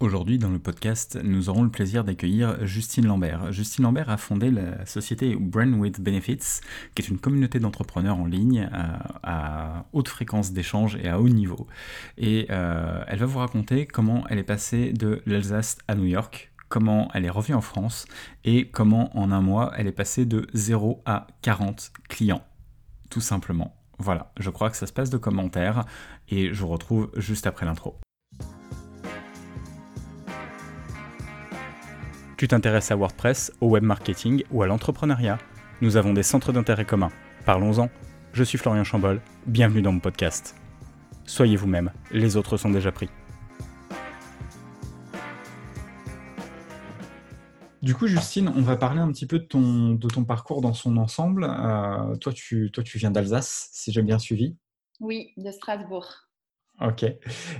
Aujourd'hui, dans le podcast, nous aurons le plaisir d'accueillir Justine Lambert. Justine Lambert a fondé la société Brand with Benefits, qui est une communauté d'entrepreneurs en ligne à, haute fréquence d'échange et à haut niveau. Et euh, elle va vous raconter comment elle est passée de l'Alsace à New York, comment elle est revenue en France et comment en un mois elle est passée de 0 à 40 clients. Tout simplement. Voilà, je crois que ça se passe de commentaires et je vous retrouve juste après l'intro. Tu t'intéresses à WordPress, au web marketing ou à l'entrepreneuriat Nous avons des centres d'intérêt communs. Parlons-en. Je suis Florian Chambol, bienvenue dans mon podcast. Soyez vous-même, les autres sont déjà pris. Du coup, Justine, on va parler un petit peu de ton, de ton parcours dans son ensemble. Euh, toi, tu, toi, tu viens d'Alsace, si j'ai bien suivi. Oui, de Strasbourg. Ok.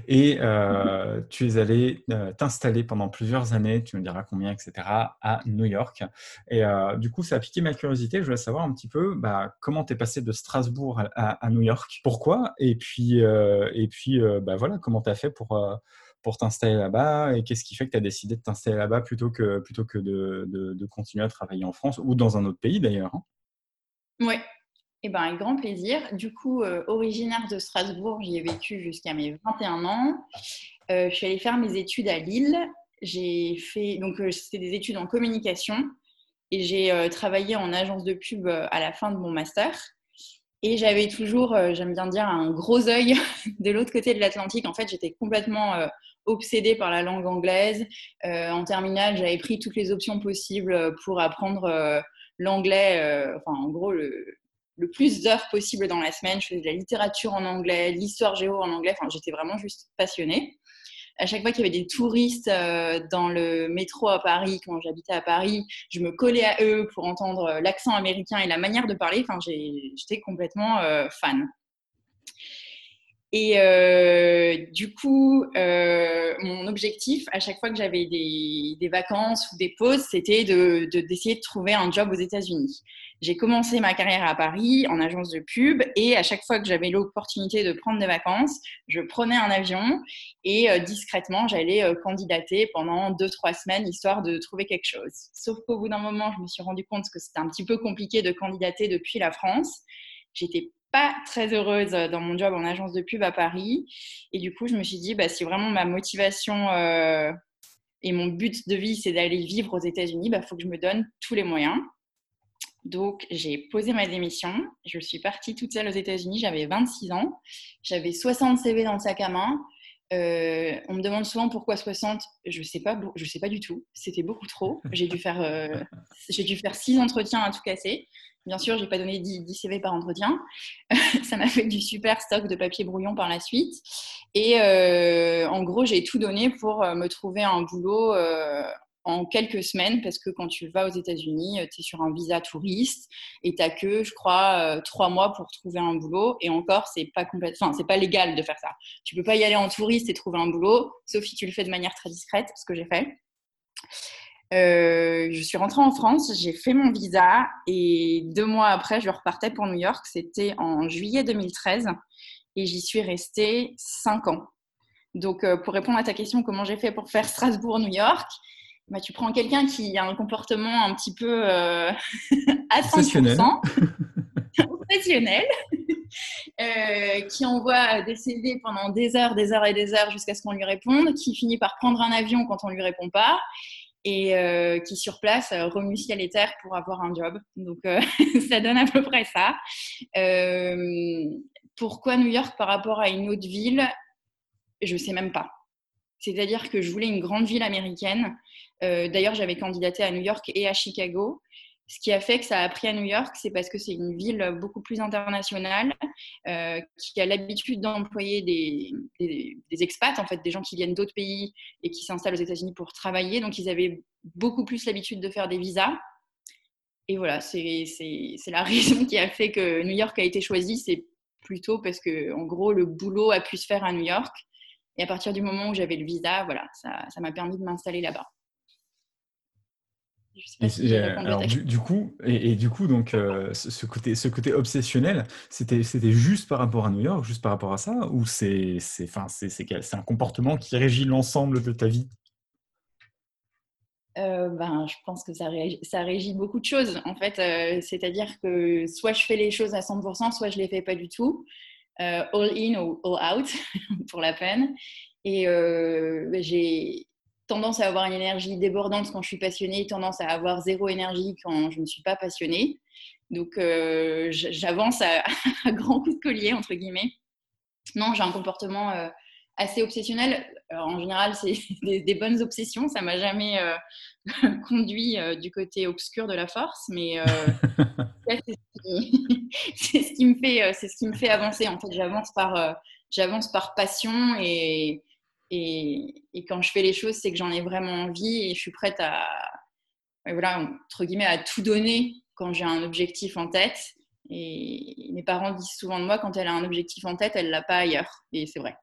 Et euh, tu es allé euh, t'installer pendant plusieurs années, tu me diras combien, etc., à New York. Et euh, du coup, ça a piqué ma curiosité. Je voulais savoir un petit peu bah, comment tu es passé de Strasbourg à, New York? Pourquoi? Et puis, et puis bah, voilà, comment tu as fait pour, pour t'installer là-bas? Et qu'est-ce qui fait que tu as décidé de t'installer là-bas plutôt que, plutôt que de, de, continuer à travailler en France ou dans un autre pays d'ailleurs hein? Oui, eh ben, avec grand plaisir. Du coup, euh, originaire de Strasbourg, j'y ai vécu jusqu'à mes 21 ans. Euh, je suis allée faire mes études à Lille. J'ai fait, donc, euh, c'était des études en communication et j'ai travaillé en agence de pub à la fin de mon master. Et j'avais toujours, j'aime bien dire, un gros œil de l'autre côté de l'Atlantique. En fait, j'étais complètement obsédée par la langue anglaise. en terminale, j'avais pris toutes les options possibles pour apprendre l'anglais. enfin, en gros, le, le plus d'heures possible dans la semaine. Je faisais de la littérature en anglais, l'histoire géo en anglais. Enfin, j'étais vraiment juste passionnée. À chaque fois qu'il y avait des touristes euh, dans le métro à Paris, quand j'habitais à Paris, je me collais à eux pour entendre euh, l'accent américain et la manière de parler. Enfin, j'étais complètement euh, fan. Et du coup, mon objectif, à chaque fois que j'avais des, vacances ou des pauses, c'était d'essayer de, de, trouver un job aux États-Unis. J'ai commencé ma carrière à Paris en agence de pub et à chaque fois que j'avais l'opportunité de prendre des vacances, je prenais un avion et euh, discrètement, j'allais euh, candidater pendant deux, trois semaines histoire de trouver quelque chose. Sauf qu'au bout d'un moment, je me suis rendu compte que c'était un petit peu compliqué de candidater depuis la France. J'étais pas très heureuse dans mon job en agence de pub à Paris. Et du coup, je me suis dit, bah, si vraiment ma motivation euh, et mon but de vie, c'est d'aller vivre aux États-Unis, il bah, faut que je me donne tous les moyens. Donc, j'ai posé ma démission. Je suis partie toute seule aux États-Unis. J'avais 26 ans. J'avais 60 CV dans le sac à main. Euh, on me demande souvent pourquoi 60. Je sais pas, je sais pas du tout. C'était beaucoup trop. J'ai dû faire, euh, j'ai dû faire six entretiens à tout casser. Bien sûr, j'ai pas donné 10, 10, CV par entretien. Ça m'a fait du super stock de papier brouillon par la suite. Et euh, en gros, j'ai tout donné pour me trouver un boulot en quelques semaines parce que quand tu vas aux États-Unis, euh, tu es sur un visa touriste et tu que, je crois, euh, trois mois pour trouver un boulot. Et encore, c'est pas pas légal de faire ça. Tu peux pas y aller en touriste et trouver un boulot, sauf si tu le fais de manière très discrète, ce que j'ai fait. Euh, je suis rentrée en France, j'ai fait mon visa et deux mois après, je repartais pour New York. C'était en juillet 2013 et j'y suis restée cinq ans. Donc, pour répondre à ta question, comment j'ai fait pour faire Strasbourg-New York? Bah, tu prends quelqu'un qui a un comportement un petit peu euh, à 100%, professionnel, euh, qui envoie des CV pendant des heures, des heures et des heures jusqu'à ce qu'on lui réponde, qui finit par prendre un avion quand on lui répond pas, et euh, qui sur place remue ciel et terre pour avoir un job. Donc ça donne à peu près ça. pourquoi New York par rapport à une autre ville Je sais même pas. C'est-à-dire que je voulais une grande ville américaine. Euh, d'ailleurs, j'avais candidaté à New York et à Chicago. Ce qui a fait que ça a pris à New York, c'est parce que c'est une ville beaucoup plus internationale, euh, qui a l'habitude d'employer des, des, expats, en fait, des gens qui viennent d'autres pays et qui s'installent aux États-Unis pour travailler. Donc, ils avaient beaucoup plus l'habitude de faire des visas. Et voilà, c'est la raison qui a fait que New York a été choisi. C'est plutôt parce que, en gros, le boulot a pu se faire à New York. Et à partir du moment où j'avais le visa, voilà, ça m'a permis de m'installer là-bas. Du, coup, et, du coup, donc, euh, ce, côté, ce côté obsessionnel, c'était, c'était juste par rapport à New York, juste par rapport à ça, ou c'est, c'est, c'est, c'est un comportement qui régit l'ensemble de ta vie? Ben, je pense que ça, ça, régit beaucoup de choses, en fait. C'est-à-dire que soit je fais les choses à 100%, soit je les fais pas du tout. all in ou all out, pour la peine. Et ben, j'ai tendance à avoir une énergie débordante quand je suis passionnée, tendance à avoir zéro énergie quand je ne suis pas passionnée. Donc, j'avance à, à grands coups de collier, entre guillemets. Non, j'ai un comportement assez obsessionnel. en général, c'est des, bonnes obsessions. Ça m'a jamais euh, conduit euh, du côté obscur de la force, mais euh, c'est ce, qui me fait, c'est ce qui me fait avancer. En fait, j'avance par, j'avance par passion et, et, quand je fais les choses, c'est que j'en ai vraiment envie et je suis prête à, voilà, entre guillemets, à tout donner quand j'ai un objectif en tête. Et mes parents disent souvent de moi, quand elle a un objectif en tête, elle l'a pas ailleurs. Et c'est vrai.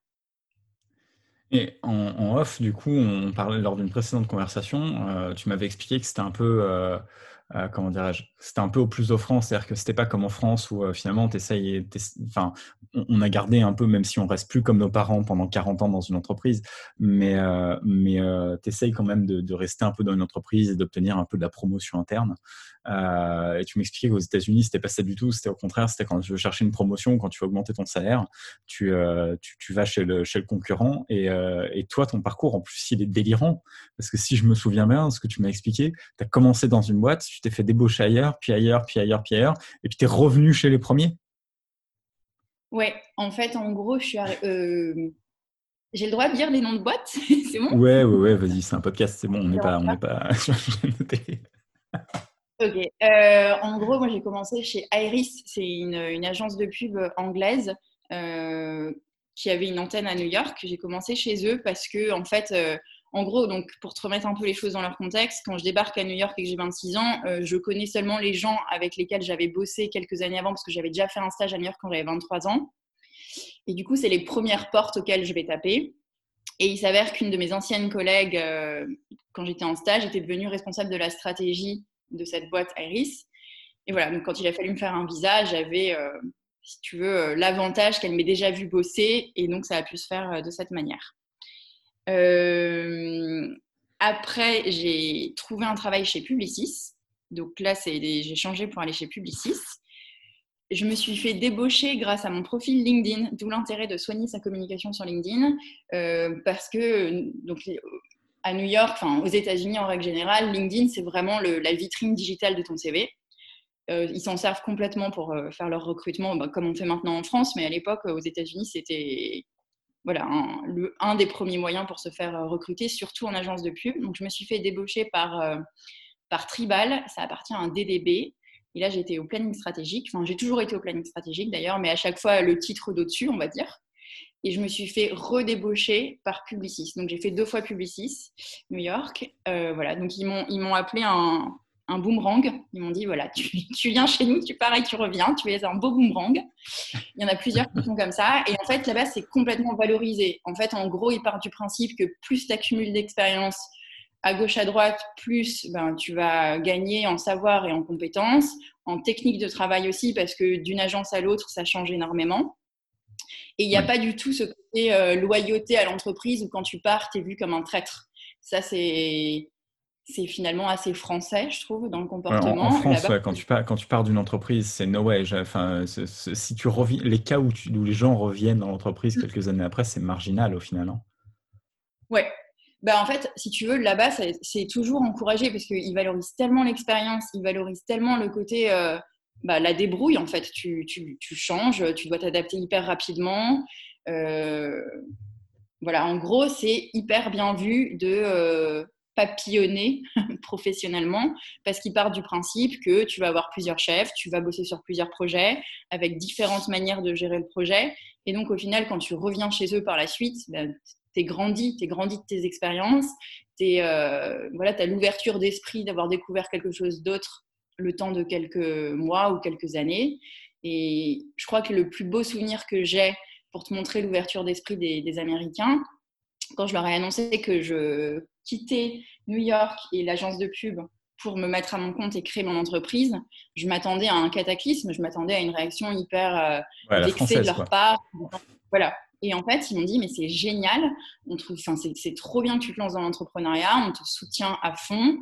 Et en, off, du coup, on parlait lors d'une précédente conversation, euh, tu m'avais expliqué que c'était un peu, euh, euh, comment dirais-je, c'était un peu au plus offrant, c'est-à-dire que c'était pas comme en France où finalement t'essayes, enfin, on, a gardé un peu, même si on reste plus comme nos parents pendant 40 ans dans une entreprise, mais, mais t'essayes quand même de, de, rester un peu dans une entreprise et d'obtenir un peu de la promotion interne. Euh, et tu m'expliquais qu'aux États-Unis, c'était pas ça du tout. C'était au contraire, c'était quand tu veux chercher une promotion, quand tu veux augmenter ton salaire, tu, euh, tu, tu, vas chez le, chez le concurrent. Et, euh, et, toi, ton parcours, en plus, il est délirant. Parce que si je me souviens bien, ce que tu m'as expliqué, tu as commencé dans une boîte, tu t'es fait débaucher ailleurs, puis ailleurs, puis ailleurs, puis ailleurs, et puis tu es revenu chez les premiers. Ouais, en fait, en gros, je suis J'ai le droit de dire les noms de boîtes C'est bon? Ouais, ouais, ouais, vas-y, c'est un podcast, c'est bon, on n'est pas, on n'est pas Ok. Euh, en gros, moi, j'ai commencé chez Iris. C'est une, agence de pub anglaise euh, qui avait une antenne à New York. J'ai commencé chez eux parce que, en fait, euh, en gros, donc pour te remettre un peu les choses dans leur contexte, quand je débarque à New York et que j'ai 26 ans, je connais seulement les gens avec lesquels j'avais bossé quelques années avant parce que j'avais déjà fait un stage à New York quand j'avais 23 ans. Et du coup, c'est les premières portes auxquelles je vais taper. Et il s'avère qu'une de mes anciennes collègues, quand j'étais en stage, était devenue responsable de la stratégie de cette boîte Iris. Et voilà, donc quand il a fallu me faire un visa, j'avais, euh, si tu veux, euh, l'avantage qu'elle m'ait déjà vu bosser, et donc ça a pu se faire euh, de cette manière. après, j'ai trouvé un travail chez Publicis. Donc là, j'ai changé pour aller chez Publicis. Je me suis fait débaucher grâce à mon profil LinkedIn, d'où l'intérêt de soigner sa communication sur LinkedIn, parce que donc, à New York, enfin aux États-Unis en règle générale, LinkedIn, c'est vraiment la vitrine digitale de ton CV. Euh, ils s'en servent complètement pour euh, faire leur recrutement, bah, comme on fait maintenant en France, mais à l'époque, aux États-Unis, c'était voilà, un, des premiers moyens pour se faire euh, recruter, surtout en agence de pub. Donc, je me suis fait débaucher par, par Tribal, ça appartient à un DDB. Et là, j'étais au planning stratégique. Enfin, j'ai toujours été au planning stratégique d'ailleurs, mais à chaque fois le titre d'au-dessus, on va dire et je me suis fait redébaucher par Publicis. Donc j'ai fait deux fois Publicis, New York. Euh, voilà, donc ils m'ont, ils m'ont appelé un, un boomerang. Ils m'ont dit voilà, tu, tu, viens chez nous, tu pars et tu reviens, tu es un beau boomerang. Il y en a plusieurs qui font comme ça. Et en fait, là-bas, c'est complètement valorisé. En fait, en gros, ils partent du principe que plus tu accumules d'expérience à gauche, à droite, plus ben, tu vas gagner en savoir et en compétences, en technique de travail aussi, parce que d'une agence à l'autre, ça change énormément. Et il n'y a pas du tout ce côté euh, loyauté à l'entreprise où quand tu pars, tu es vu comme un traître. Ça, c'est c'est finalement assez français, je trouve, dans le comportement. en, France, quand, tu pars, quand tu pars d'une entreprise, c'est no way. Enfin, si tu reviens, les cas où, où, les gens reviennent dans l'entreprise quelques années après, c'est marginal au final. Hein. Ouais. Bah, en fait, si tu veux, là-bas, c'est toujours encouragé parce qu'ils valorisent tellement l'expérience, ils valorisent tellement le côté euh, bah, la débrouille, en fait. Tu, tu, tu changes, tu dois t'adapter hyper rapidement. Euh, voilà, en gros, c'est hyper bien vu de euh, papillonner professionnellement parce qu'il part du principe que tu vas avoir plusieurs chefs, tu vas bosser sur plusieurs projets avec différentes manières de gérer le projet. Et donc, au final, quand tu reviens chez eux par la suite, bah, tu es grandi, tu es grandi de tes expériences, tu euh, voilà, as l'ouverture d'esprit d'avoir découvert quelque chose d'autre le temps de quelques mois ou quelques années. Et je crois que le plus beau souvenir que j'ai pour te montrer l'ouverture d'esprit des, Américains, quand je leur ai annoncé que je quittais New York et l'agence de pub pour me mettre à mon compte et créer mon entreprise, je m'attendais à un cataclysme, je m'attendais à une réaction hyper euh, de leur part. Voilà, Et en fait, ils m'ont dit, mais c'est génial, on trouve, c'est trop bien que tu te lances dans l'entrepreneuriat, on te soutient à fond.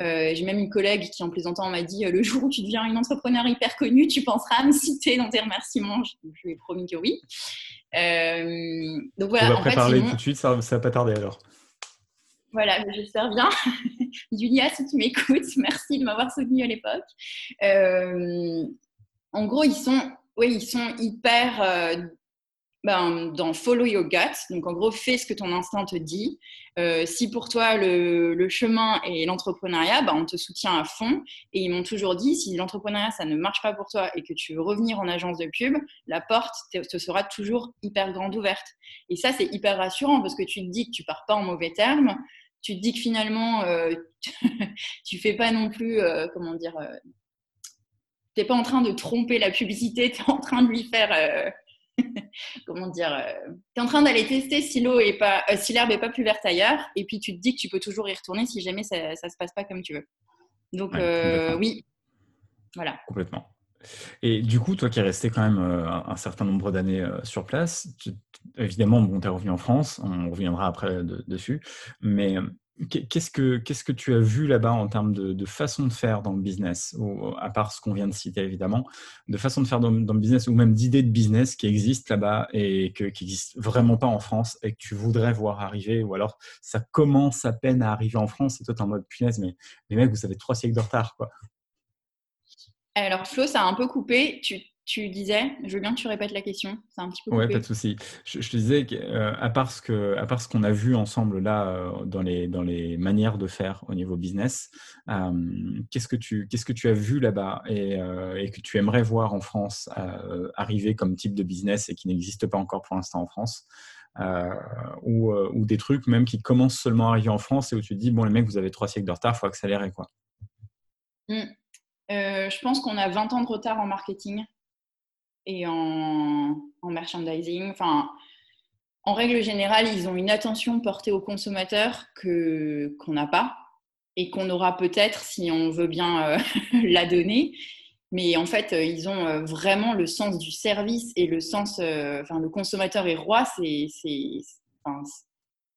Euh, j'ai même une collègue qui, en plaisantant, m'a dit, le jour où tu deviens une entrepreneur hyper connue, tu penseras à me citer dans tes remerciements. Je, lui ai promis que oui. Euh, donc voilà. On va préparer tout de suite, ça ne va pas tarder alors. Voilà, j'espère bien. Julia, si tu m'écoutes, merci de m'avoir soutenue à l'époque. Euh, en gros, ils sont, oui, ils sont hyper euh, ben, dans follow your gut. Donc, en gros, fais ce que ton instinct te dit. Euh, si pour toi, le, chemin est l'entrepreneuriat, ben, on te soutient à fond. Et ils m'ont toujours dit, si l'entrepreneuriat, ça ne marche pas pour toi et que tu veux revenir en agence de pub, la porte te, sera toujours hyper grande ouverte. Et ça, c'est hyper rassurant parce que tu te dis que tu pars pas en mauvais termes. Tu te dis que finalement, euh, tu fais pas non plus, euh, comment dire, tu n'es pas en train de tromper la publicité, tu es en train de lui faire comment dire, euh, tu es en train d'aller tester si l'eau est pas, euh, si l'herbe est pas plus verte ailleurs, et puis tu te dis que tu peux toujours y retourner si jamais ça, ça se passe pas comme tu veux. Donc euh, oui, voilà. Complètement. Et du coup, toi qui es resté quand même un certain nombre d'années sur place, évidemment, bon, tu es revenu en France, on reviendra après dessus, mais Qu'est-ce que, qu'est-ce que tu as vu là-bas en termes de, façon de faire dans le business, à part ce qu'on vient de citer évidemment, de façon de faire dans, le business, ou même d'idées de business qui existent là-bas et que, qui n'existent vraiment pas en France et que tu voudrais voir arriver, ou alors ça commence à peine à arriver en France et toi tu en mode punaise, mais les mecs, vous avez trois siècles de retard. quoi. Alors Flo, ça a un peu coupé. Tu, tu disais, je veux bien que tu répètes la question, c'est un petit peu. Oui, pas de souci. Je, te disais qu'à euh, à part ce qu'on a vu ensemble là euh, dans, les, dans les manières de faire au niveau business, euh, qu'est-ce que tu qu'est-ce que tu as vu là-bas et, que tu aimerais voir en France arriver comme type de business et qui n'existe pas encore pour l'instant en France ou, ou, des trucs même qui commencent seulement à arriver en France et où tu te dis bon les mecs vous avez trois siècles de retard, faut accélérer quoi. Mmh. je pense qu'on a 20 ans de retard en marketing et en, merchandising. Enfin, en règle générale, ils ont une attention portée aux consommateurs que qu'on n'a pas et qu'on aura peut-être si on veut bien euh, la donner. Mais en fait, euh, ils ont euh, vraiment le sens du service et le sens. enfin, le consommateur est roi. C'est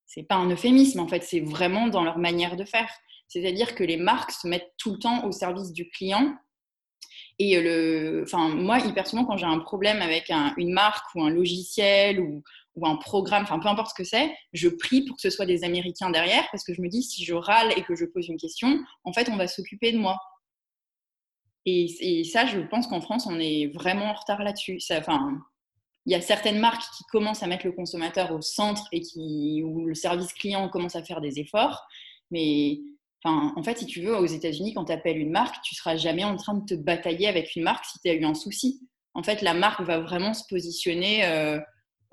c'est pas un euphémisme. En fait, c'est vraiment dans leur manière de faire. C'est-à-dire que les marques se mettent tout le temps au service du client et le, enfin, moi, hyper souvent, quand j'ai un problème avec une marque ou un logiciel ou, un programme, enfin, peu importe ce que c'est, je prie pour que ce soit des Américains derrière parce que je me dis, si je râle et que je pose une question, en fait, on va s'occuper de moi. Et, ça, je pense qu'en France, on est vraiment en retard là-dessus. Enfin, il y a certaines marques qui commencent à mettre le consommateur au centre et qui, où le service client commence à faire des efforts. Mais en fait, si tu veux, aux États-Unis, quand tu appelles une marque, tu seras jamais en train de te batailler avec une marque si tu as eu un souci. En fait, la marque va vraiment se positionner, euh,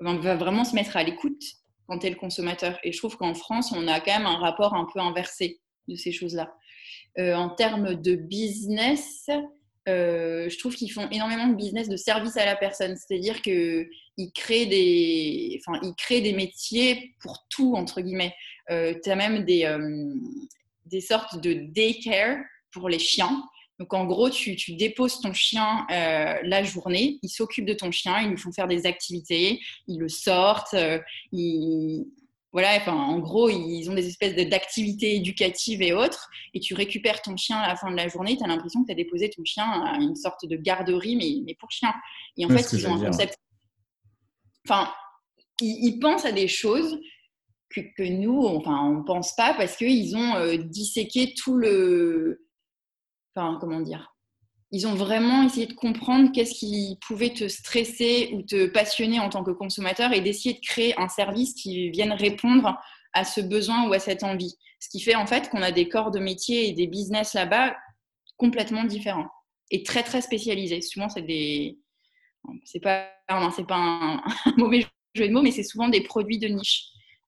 va vraiment se mettre à l'écoute quand tu es le consommateur. Et je trouve qu'en France, on a quand même un rapport un peu inversé de ces choses-là. Euh, en termes de business, euh, je trouve qu'ils font énormément de business de service à la personne. C'est-à-dire qu'ils créent, des, enfin, créent des métiers pour tout, entre guillemets. tu as même des, des sortes de daycare pour les chiens. Donc en gros, tu, déposes ton chien euh, la journée, ils s'occupent de ton chien, ils lui font faire des activités, ils le sortent, euh, voilà, enfin, en gros, ils ont des espèces d'activités éducatives et autres, et tu récupères ton chien à la fin de la journée, tu as l'impression que tu as déposé ton chien à une sorte de garderie, mais, mais pour chien. Et en fait, ils ont un concept. Enfin, ils, pensent à des choses que, nous, enfin, on ne pense pas parce qu'ils ont euh, disséqué tout le. Enfin, comment dire Ils ont vraiment essayé de comprendre qu'est-ce qui pouvait te stresser ou te passionner en tant que consommateur et d'essayer de créer un service qui vienne répondre à ce besoin ou à cette envie. Ce qui fait en fait qu'on a des corps de métier et des business là-bas complètement différents et très très spécialisés. Souvent, c'est des. C'est pas, c'est pas un mauvais jeu de mots, mais c'est souvent des produits de niche.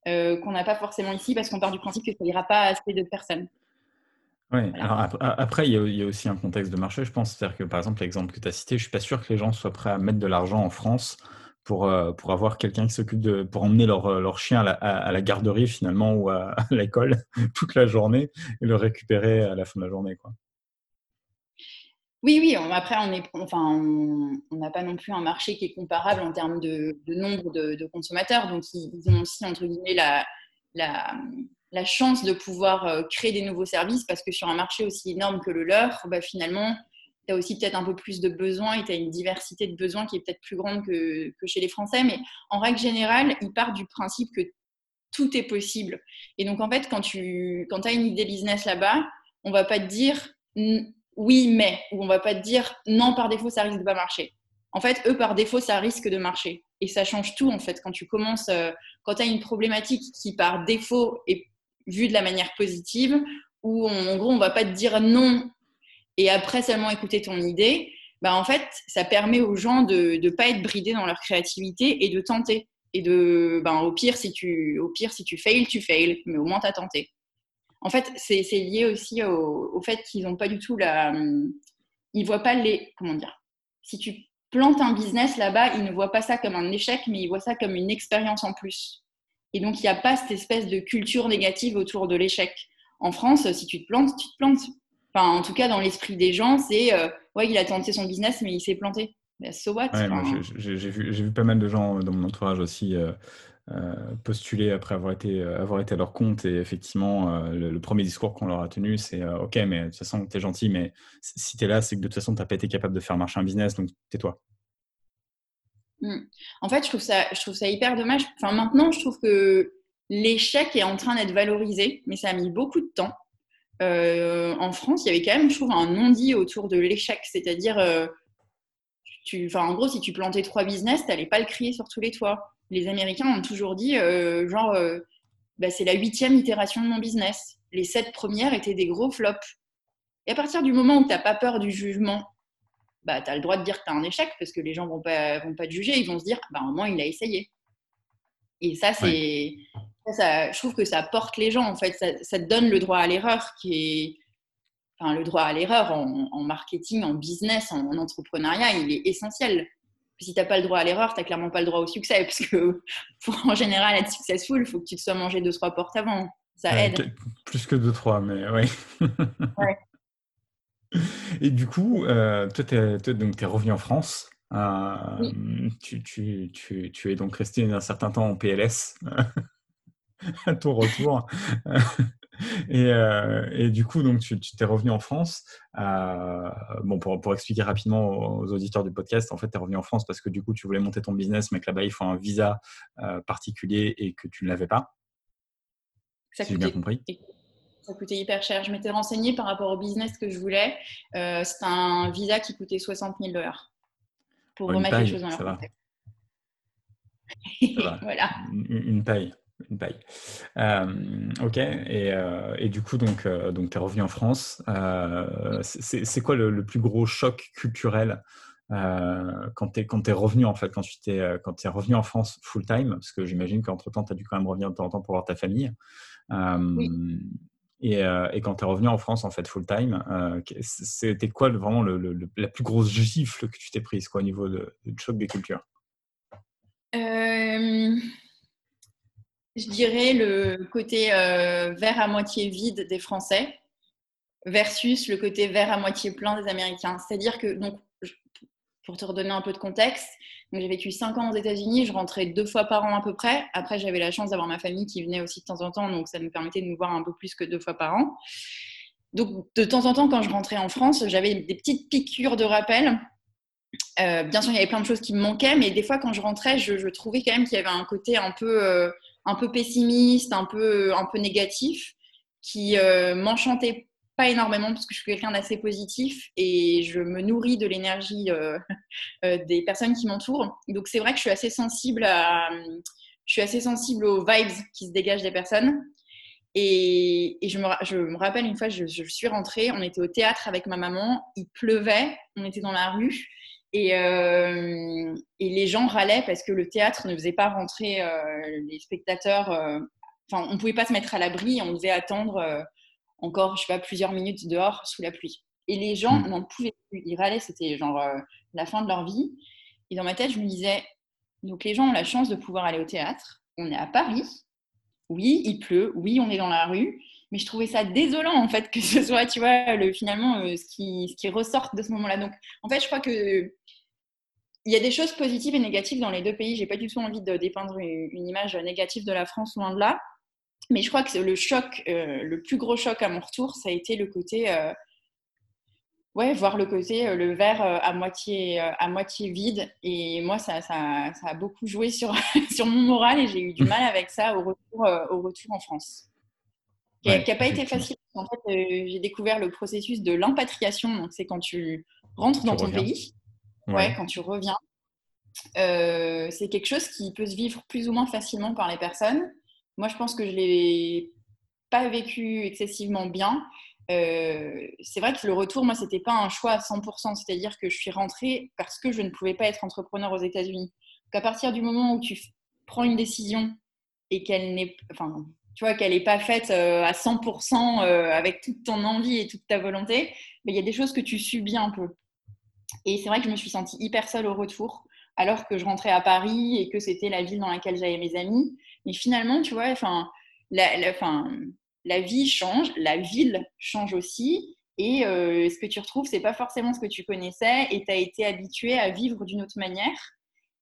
Euh, qu'on n'a pas forcément ici parce qu'on part du principe que ça n'ira pas assez de personnes. Oui, après, il y, a, aussi un contexte de marché, je pense. C'est-à-dire que, par exemple, l'exemple que tu as cité, je ne suis pas sûr que les gens soient prêts à mettre de l'argent en France pour, euh, pour avoir quelqu'un qui s'occupe de. pour emmener leur, euh, leur chien à la, garderie, finalement, ou à, l'école toute la journée et le récupérer à la fin de la journée. Quoi. Oui, oui. Après, on n'a pas non plus un marché qui est comparable en termes de, nombre de, consommateurs. Donc, ils, ont aussi entre guillemets la, chance de pouvoir euh, créer des nouveaux services parce que sur un marché aussi énorme que le leur, bah, finalement, tu as aussi peut-être un peu plus de besoins et tu as une diversité de besoins qui est peut-être plus grande que, chez les Français. Mais en règle générale, ils partent du principe que tout est possible. Et donc, en fait, quand tu as une idée business là-bas, on va pas te dire oui, mais, ou on va pas te dire non, par défaut, ça risque de pas marcher. En fait, eux, par défaut, ça risque de marcher. Et ça change tout, en fait, quand tu commences, euh, quand tu as une problématique qui, par défaut, est vue de la manière positive, où en gros, on va pas te dire non et après seulement écouter ton idée, bah, en fait, ça permet aux gens de ne pas être bridés dans leur créativité et de tenter. Et de, ben, au pire, si tu, au pire, si tu fails, tu fails, mais au moins as tenté. En fait, c'est lié aussi au, fait qu'ils n'ont pas du tout la. Ils voient pas les. Comment dire Si tu plantes un business là-bas, ils ne voient pas ça comme un échec, mais ils voient ça comme une expérience en plus. Et donc, il n'y a pas cette espèce de culture négative autour de l'échec. En France, si tu te plantes, tu te plantes. Enfin, en tout cas, dans l'esprit des gens, c'est euh, ouais, il a tenté son business, mais il s'est planté. Ben, so what J'ai vu, vu, pas mal de gens dans mon entourage aussi euh, euh, postuler après avoir été, euh, avoir été à leur compte. Et effectivement, euh, le, premier discours qu'on leur a tenu, c'est OK, mais de toute façon, tu es gentil, mais si tu es là, c'est que de toute façon, tu n'as pas été capable de faire marcher un business, donc tais-toi. Mmh. En fait, je trouve, ça, je trouve ça hyper dommage. Enfin, maintenant, je trouve que l'échec est en train d'être valorisé, mais ça a mis beaucoup de temps. en France, il y avait quand même, je trouve, un non-dit autour de l'échec. C'est-à-dire, tu, en gros, si tu plantais trois business, tu n'allais pas le crier sur tous les toits les Américains ont toujours dit, euh, genre, euh, bah, c'est la huitième itération de mon business. Les sept premières étaient des gros flops. Et à partir du moment où tu n'as pas peur du jugement, bah, tu as le droit de dire que tu as un échec parce que les gens ne vont pas, vont pas te juger. Ils vont se dire, bah, au moins, il a essayé. Et ça, c'est. Ça, je trouve que ça porte les gens, en fait. Ça, te donne le droit à l'erreur qui est. Enfin, le droit à l'erreur en, marketing, en business, en entrepreneuriat, il est essentiel si tu n'as pas le droit à l'erreur, tu n'as clairement pas le droit au succès, parce que pour en général être successful, il faut que tu te sois mangé deux, trois portes avant. Ça aide. Plus que deux, trois, mais oui. ouais. Et du coup, euh, toi, tu es, revenu en France. Euh, tu, tu, tu, tu, es donc resté un certain temps en PLS à ton retour. Euh, et, du coup, donc, tu t'es revenu en France. Euh, bon, pour, pour, expliquer rapidement aux auditeurs du podcast, en fait, tu es revenu en France parce que du coup, tu voulais monter ton business, mais que là-bas, il faut un visa euh, particulier et que tu ne l'avais pas. Ça si bien compris. Ça coûtait hyper cher. Je m'étais renseignée par rapport au business que je voulais. C'est un visa qui coûtait 60 000 dollars pour remettre les choses dans leur contexte. voilà. Une, une paille une paille. Euh, ok, et, euh, et, du coup, donc, euh, donc tu es revenu en France. c'est quoi le, plus gros choc culturel quand tu es, es, revenu, en fait, quand tu es, quand es revenu en France full-time Parce que j'imagine qu'entre-temps, tu as dû quand même revenir de temps en temps pour voir ta famille. Et, et, quand tu es revenu en France, en fait, full-time, c'était quoi vraiment le, la plus grosse gifle que tu t'es prise quoi, au niveau de, du choc des cultures? Je dirais le côté euh, verre à moitié vide des Français versus le côté verre à moitié plein des Américains. C'est-à-dire que, donc, pour te redonner un peu de contexte, j'ai vécu cinq ans aux États-Unis, je rentrais deux fois par an à peu près. Après, j'avais la chance d'avoir ma famille qui venait aussi de temps en temps, donc ça nous permettait de nous voir un peu plus que deux fois par an. Donc, de temps en temps, quand je rentrais en France, j'avais des petites piqûres de rappel. Euh, bien sûr, il y avait plein de choses qui me manquaient, mais des fois, quand je rentrais, je, trouvais quand même qu'il y avait un côté un peu euh, un peu pessimiste, un peu, un peu négatif, qui euh, m'enchantait pas énormément parce que je suis quelqu'un d'assez positif et je me nourris de l'énergie euh, euh, des personnes qui m'entourent. Donc c'est vrai que je suis assez sensible à, je suis assez sensible aux vibes qui se dégagent des personnes. Et, je, me, je, me, rappelle une fois, je, je, suis rentrée, on était au théâtre avec ma maman, il pleuvait, on était dans la rue et, euh, et, les gens râlaient parce que le théâtre ne faisait pas rentrer euh, les spectateurs. Euh, enfin, on ne pouvait pas se mettre à l'abri, on devait attendre encore, je sais pas, plusieurs minutes dehors sous la pluie. Et les gens hmm. n'en pouvaient plus. Ils râlaient, c'était genre la fin de leur vie. Et dans ma tête, je me disais, donc les gens ont la chance de pouvoir aller au théâtre. On est à Paris. Oui, il pleut. Oui, on est dans la rue. Mais je trouvais ça désolant en fait que ce soit, tu vois, le, finalement euh, ce, qui, ce qui ressort de ce moment-là. Donc, en fait, je crois que il y a des choses positives et négatives dans les deux pays. J'ai pas du tout envie de dépeindre une, image négative de la France loin de là, mais je crois que le choc, euh, le plus gros choc à mon retour, ça a été le côté euh, ouais, voir le côté, le verre à moitié, à moitié vide. Et moi, ça, ça, ça a beaucoup joué sur, sur mon moral et j'ai eu du mal avec ça au retour, au retour en France. Qui n'a pas été facile. En fait, j'ai découvert le processus de l'impatriation. Donc, c'est quand tu rentres dans ton pays, ouais. quand tu reviens. c'est quelque chose qui peut se vivre plus ou moins facilement par les personnes. Moi, je pense que je ne l'ai pas vécu excessivement bien. Euh, c'est vrai que le retour, moi, c'était pas un choix à 100%. C'est-à-dire que je suis rentrée parce que je ne pouvais pas être entrepreneur aux États-Unis. Qu'à partir du moment où tu prends une décision et qu'elle n'est, enfin, tu vois, qu'elle n'est pas faite euh, à 100% euh, avec toute ton envie et toute ta volonté, il y a des choses que tu subis un peu. Et c'est vrai que je me suis sentie hyper seule au retour, alors que je rentrais à Paris et que c'était la ville dans laquelle j'avais mes amis. Mais finalement, tu vois, la, la, la vie change, la ville change aussi. Et euh, ce que tu retrouves, c'est pas forcément ce que tu connaissais et tu as été habitué à vivre d'une autre manière.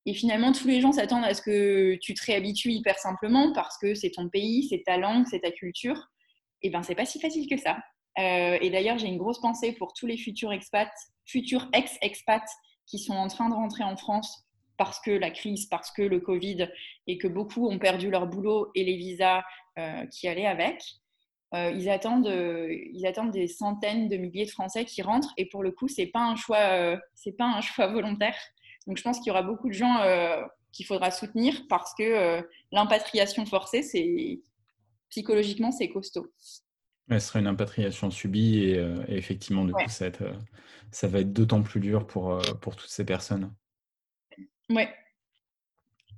Et finalement, tous les gens s'attendent à ce que tu te réhabitues hyper simplement parce que c'est ton pays, c'est ta langue, c'est ta culture. Et ben, c'est pas si facile que ça. Euh, et d'ailleurs, j'ai une grosse pensée pour tous les futurs expats, futurs ex-expats qui sont en train de rentrer en France parce que la crise, parce que le Covid et que beaucoup ont perdu leur boulot et les visas euh, qui allaient avec. Euh, ils, attendent, euh, ils attendent des centaines de milliers de Français qui rentrent et pour le coup, ce n'est pas, un choix, euh, pas un choix volontaire. Donc je pense qu'il y aura beaucoup de gens qu'il faudra soutenir parce que l'impatriation forcée, c'est psychologiquement, c'est costaud. ce sera une impatriation subie et, effectivement, du coup, ça va être, ça va être d'autant plus dur pour, pour toutes ces personnes. Ouais,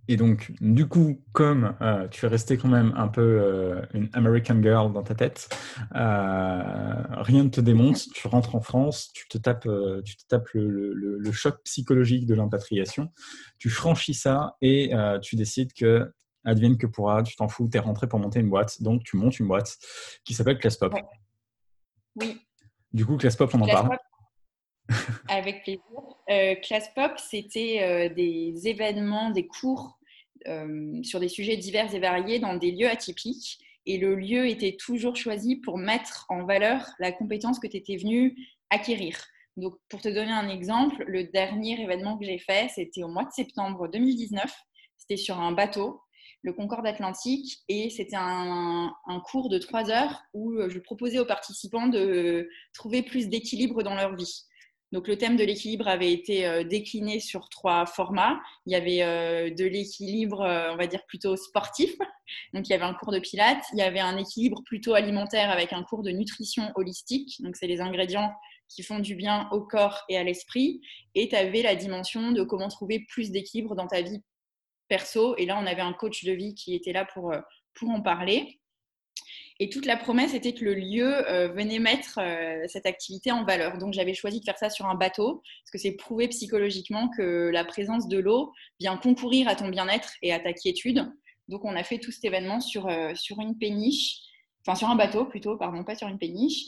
et donc, du coup, comme euh, tu es resté quand même un peu euh, une American girl dans ta tête, euh, rien ne te démonte, tu rentres en France, tu te tapes, tu te tapes le, choc psychologique de l'impatriation, tu franchis ça et tu décides que, advienne que pourra, tu t'en fous, tu es rentré pour monter une boîte, donc tu montes une boîte qui s'appelle Classpop. Oui. Du coup, Classpop, on en parle. Avec plaisir. Euh, Class Pop, c'était euh, des événements, des cours euh, sur des sujets divers et variés dans des lieux atypiques. Et le lieu était toujours choisi pour mettre en valeur la compétence que tu étais venu acquérir. Donc, pour te donner un exemple, le dernier événement que j'ai fait, c'était au mois de septembre 2019. C'était sur un bateau, le Concorde Atlantique, et c'était un, un, cours de trois heures où je proposais aux participants de trouver plus d'équilibre dans leur vie. Donc le thème de l'équilibre avait été euh, décliné sur trois formats. Il y avait euh, de l'équilibre, euh, on va dire plutôt sportif. Donc il y avait un cours de pilates. Il y avait un équilibre plutôt alimentaire avec un cours de nutrition holistique. Donc c'est les ingrédients qui font du bien au corps et à l'esprit. Et tu avais la dimension de comment trouver plus d'équilibre dans ta vie perso. Et là, on avait un coach de vie qui était là pour, pour en parler. Et toute la promesse était que le lieu euh, venait mettre euh, cette activité en valeur. Donc j'avais choisi de faire ça sur un bateau, parce que c'est prouvé psychologiquement que la présence de l'eau vient concourir à ton bien-être et à ta quiétude. Donc on a fait tout cet événement sur, euh, sur une péniche, enfin sur un bateau plutôt, pardon, pas sur une péniche,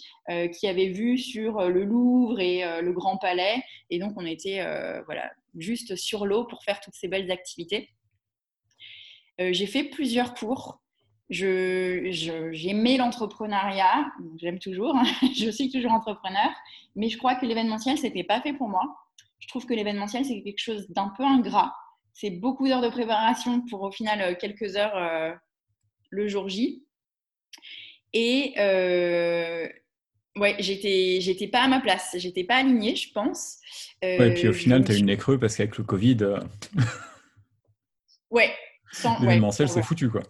qui avait vu sur le Louvre et le Grand Palais. Et donc on était voilà, juste sur l'eau pour faire toutes ces belles activités. j'ai fait plusieurs cours j'aimais je, l'entrepreneuriat, j'aime toujours, hein. je suis toujours entrepreneur, mais je crois que l'événementiel, c'était pas fait pour moi. Je trouve que l'événementiel, c'est quelque chose d'un peu ingrat. C'est beaucoup d'heures de préparation pour au final euh, quelques heures euh, le jour J. Et euh, ouais, j'étais, j'étais pas à ma place, j'étais pas alignée, je pense. Euh, ouais, et puis au final, tu as eu le nez creux parce qu'avec le Covid. ouais. L'événementiel, c'est foutu, quoi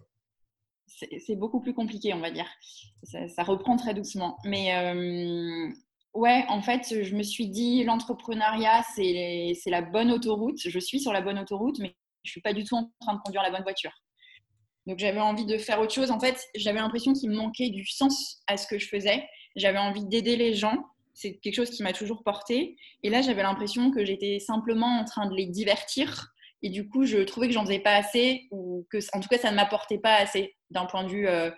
c'est beaucoup plus compliqué, on va dire. Ça, reprend très doucement. Mais euh, ouais, en fait, je me suis dit, l'entrepreneuriat, c'est la bonne autoroute. Je suis sur la bonne autoroute, mais je ne suis pas du tout en train de conduire la bonne voiture. Donc j'avais envie de faire autre chose. En fait, j'avais l'impression qu'il me manquait du sens à ce que je faisais. J'avais envie d'aider les gens. C'est quelque chose qui m'a toujours porté. Et là, j'avais l'impression que j'étais simplement en train de les divertir et du coup, je trouvais que j'en faisais pas assez, ou que, en tout cas, ça ne m'apportait pas assez d'un point de vue euh,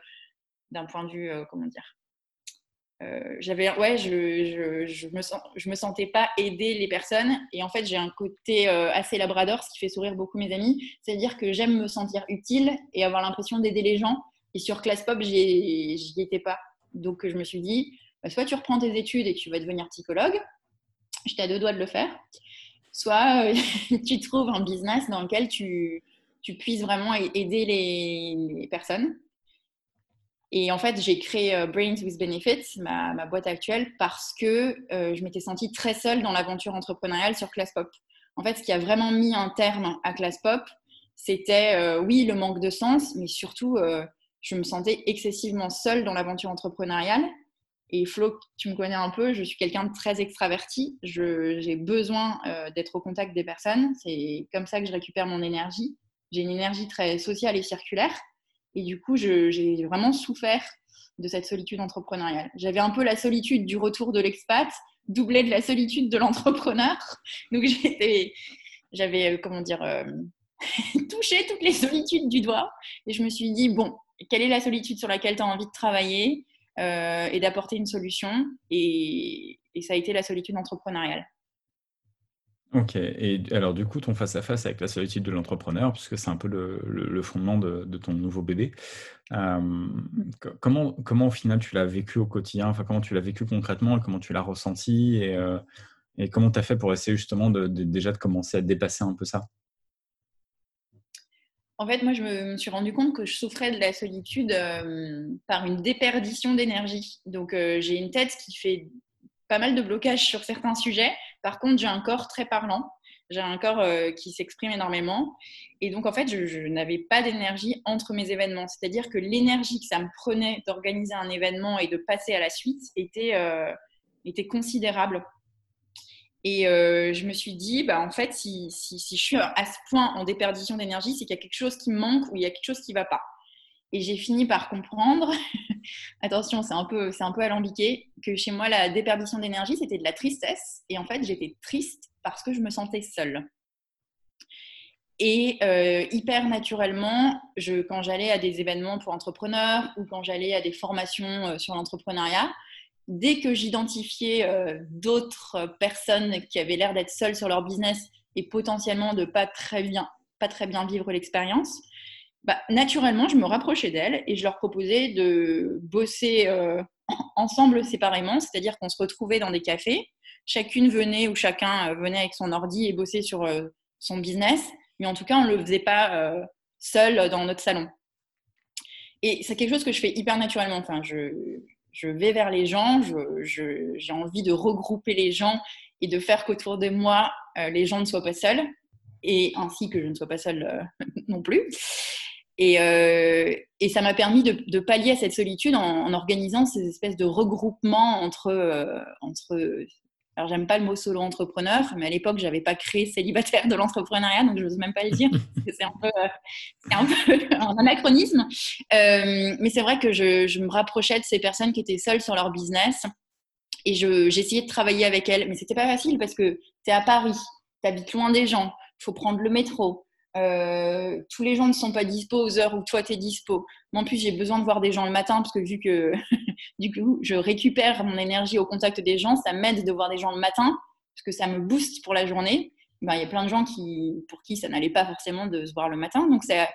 d'un point de vue, comment dire, j'avais ouais je, je, me sens, je me sentais pas aider les personnes. Et en fait j'ai un côté assez labrador ce qui fait sourire beaucoup mes amis. C'est à dire que j'aime me sentir utile et avoir l'impression d'aider les gens. Et sur Class Pop j'y étais pas. Donc je me suis dit bah, soit tu reprends tes études et tu vas devenir psychologue. J'étais à deux doigts de le faire soit tu trouves un business dans lequel tu, tu puisses vraiment aider les personnes et en fait, j'ai créé euh, Brains with Benefits, ma, boîte actuelle, parce que euh, je m'étais sentie très seule dans l'aventure entrepreneuriale sur ClassPop. En fait, ce qui a vraiment mis un terme à ClassPop, c'était, euh, oui, le manque de sens, mais surtout, je me sentais excessivement seule dans l'aventure entrepreneuriale. Et Flo, tu me connais un peu, je suis quelqu'un de très extraverti. J'ai besoin d'être au contact des personnes. C'est comme ça que je récupère mon énergie. J'ai une énergie très sociale et circulaire. Et du coup, j'ai vraiment souffert de cette solitude entrepreneuriale. J'avais un peu la solitude du retour de l'expat, doublée de la solitude de l'entrepreneur. Donc, j'avais, euh, comment dire, euh, touché toutes les solitudes du doigt. Et je me suis dit, bon, quelle est la solitude sur laquelle tu as envie de travailler? Euh, et d'apporter une solution. Et, ça a été la solitude entrepreneuriale. Ok, et alors du coup, ton face-à-face avec la solitude de l'entrepreneur, puisque c'est un peu le, fondement de, ton nouveau bébé, euh, comment, comment au final tu l'as vécu au quotidien, enfin comment tu l'as vécu concrètement, comment tu l'as ressenti, et, euh, et comment tu as fait pour essayer justement déjà de commencer à dépasser un peu ça? En fait, moi, je me, suis rendu compte que je souffrais de la solitude euh, par une déperdition d'énergie. Donc, j'ai une tête qui fait pas mal de blocages sur certains sujets. Par contre, j'ai un corps très parlant. J'ai un corps euh, qui s'exprime énormément. Et donc, en fait, je, n'avais pas d'énergie entre mes événements. C'est-à-dire que l'énergie que ça me prenait d'organiser un événement et de passer à la suite était, euh, était considérable. Et euh, je me suis dit, bah, en fait, si, je suis à ce point en déperdition d'énergie, c'est qu'il y a quelque chose qui me manque ou il y a quelque chose qui ne va pas. Et j'ai fini par comprendre, attention, c'est un, peu, alambiqué, que chez moi, la déperdition d'énergie, c'était de la tristesse. Et en fait, j'étais triste parce que je me sentais seule. Et euh, hyper naturellement, quand j'allais à des événements pour entrepreneurs ou quand j'allais à des formations euh, sur l'entrepreneuriat, dès que j'identifiais euh, d'autres personnes qui avaient l'air d'être seules sur leur business et potentiellement de pas très bien, pas très bien vivre l'expérience, bah, naturellement, je me rapprochais d'elles et je leur proposais de bosser euh, ensemble séparément, c'est-à-dire qu'on se retrouvait dans des cafés. Chacune venait ou chacun euh, venait avec son ordi et bossait sur son business, mais en tout cas, on ne le faisait pas seul dans notre salon. Et c'est quelque chose que je fais hyper naturellement. Enfin, je, je vais vers les gens, j'ai envie de regrouper les gens et de faire qu'autour de moi, les gens ne soient pas seuls, et ainsi que je ne sois pas seule non plus. Euh, et, ça m'a permis de, pallier à cette solitude en, organisant ces espèces de regroupements euh, entre alors j'aime pas le mot solo entrepreneur, mais à l'époque j'avais pas créé célibataire de l'entrepreneuriat, donc je n'ose même pas le dire. c'est un euh, un, peu un, anachronisme. mais c'est vrai que je, je, me rapprochais de ces personnes qui étaient seules sur leur business et j'essayais de travailler avec elles, mais c'était pas facile parce que tu es à Paris, tu habites loin des gens, il faut prendre le métro, euh, tous les gens ne sont pas dispo aux heures où toi tu es dispo. Moi, en plus, j'ai besoin de voir des gens le matin parce que vu que du coup, je récupère mon énergie au contact des gens, ça m'aide de voir des gens le matin parce que ça me booste pour la journée. Ben, il y a plein de gens qui, pour qui ça n'allait pas forcément de se voir le matin. Donc, ça,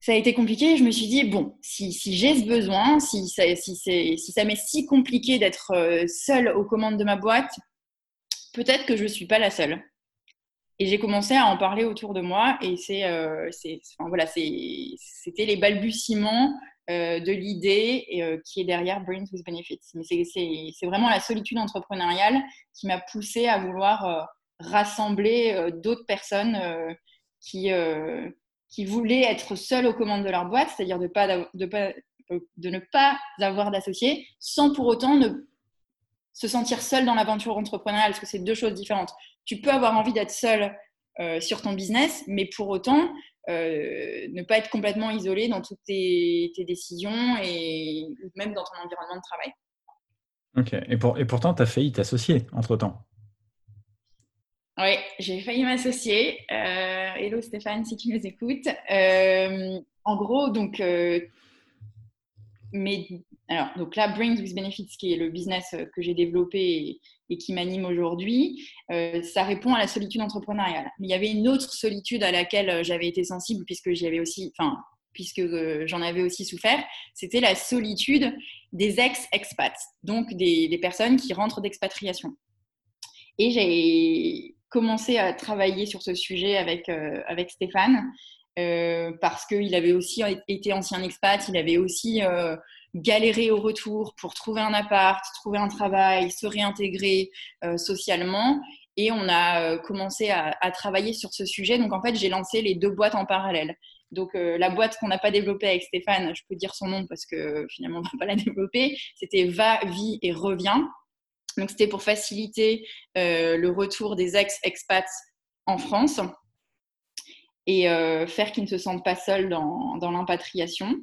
ça a été compliqué. Je me suis dit, bon, si, j'ai ce besoin, si ça, si, si ça m'est si compliqué d'être euh, seule aux commandes de ma boîte, peut-être que je ne suis pas la seule. Et j'ai commencé à en parler autour de moi et c'est, euh, enfin, voilà, c'était les balbutiements euh, de l'idée euh, qui est derrière Brains with Benefits. Mais c'est vraiment la solitude entrepreneuriale qui m'a poussée à vouloir rassembler d'autres personnes qui, qui voulaient être seules aux commandes de leur boîte, c'est-à-dire de, pas, de, pas, de ne pas avoir d'associés, sans pour autant ne se sentir seul dans l'aventure entrepreneuriale, parce que c'est deux choses différentes tu peux avoir envie d'être seul euh, sur ton business, mais pour autant, euh, ne pas être complètement isolé dans toutes tes, décisions et même dans ton environnement de travail. Ok, et, pour, et pourtant, tu as failli t'associer entre-temps. Oui, j'ai failli m'associer. Euh, hello Stéphane, si tu nous écoutes. en gros, donc, mais alors, donc là, Brains with Benefits, qui est le business que j'ai développé et, qui m'anime aujourd'hui, ça répond à la solitude entrepreneuriale. Mais il y avait une autre solitude à laquelle j'avais été sensible, puisque j'y avais j'en avais aussi souffert, c'était la solitude des ex-expats, donc des, personnes qui rentrent d'expatriation. Et j'ai commencé à travailler sur ce sujet avec, euh, avec Stéphane euh, parce qu'il avait aussi été ancien expat, il avait aussi euh, galéré au retour pour trouver un appart, trouver un travail, se réintégrer socialement. Et on a commencé à, travailler sur ce sujet. Donc en fait, j'ai lancé les deux boîtes en parallèle. Donc la boîte qu'on n'a pas développée avec Stéphane, je peux dire son nom parce que finalement on ne va pas la développer, c'était Va, Vie et Reviens. Donc, c'était pour faciliter euh, le retour des ex-expats en France et euh, faire qu'ils ne se sentent pas seuls dans, l'impatriation.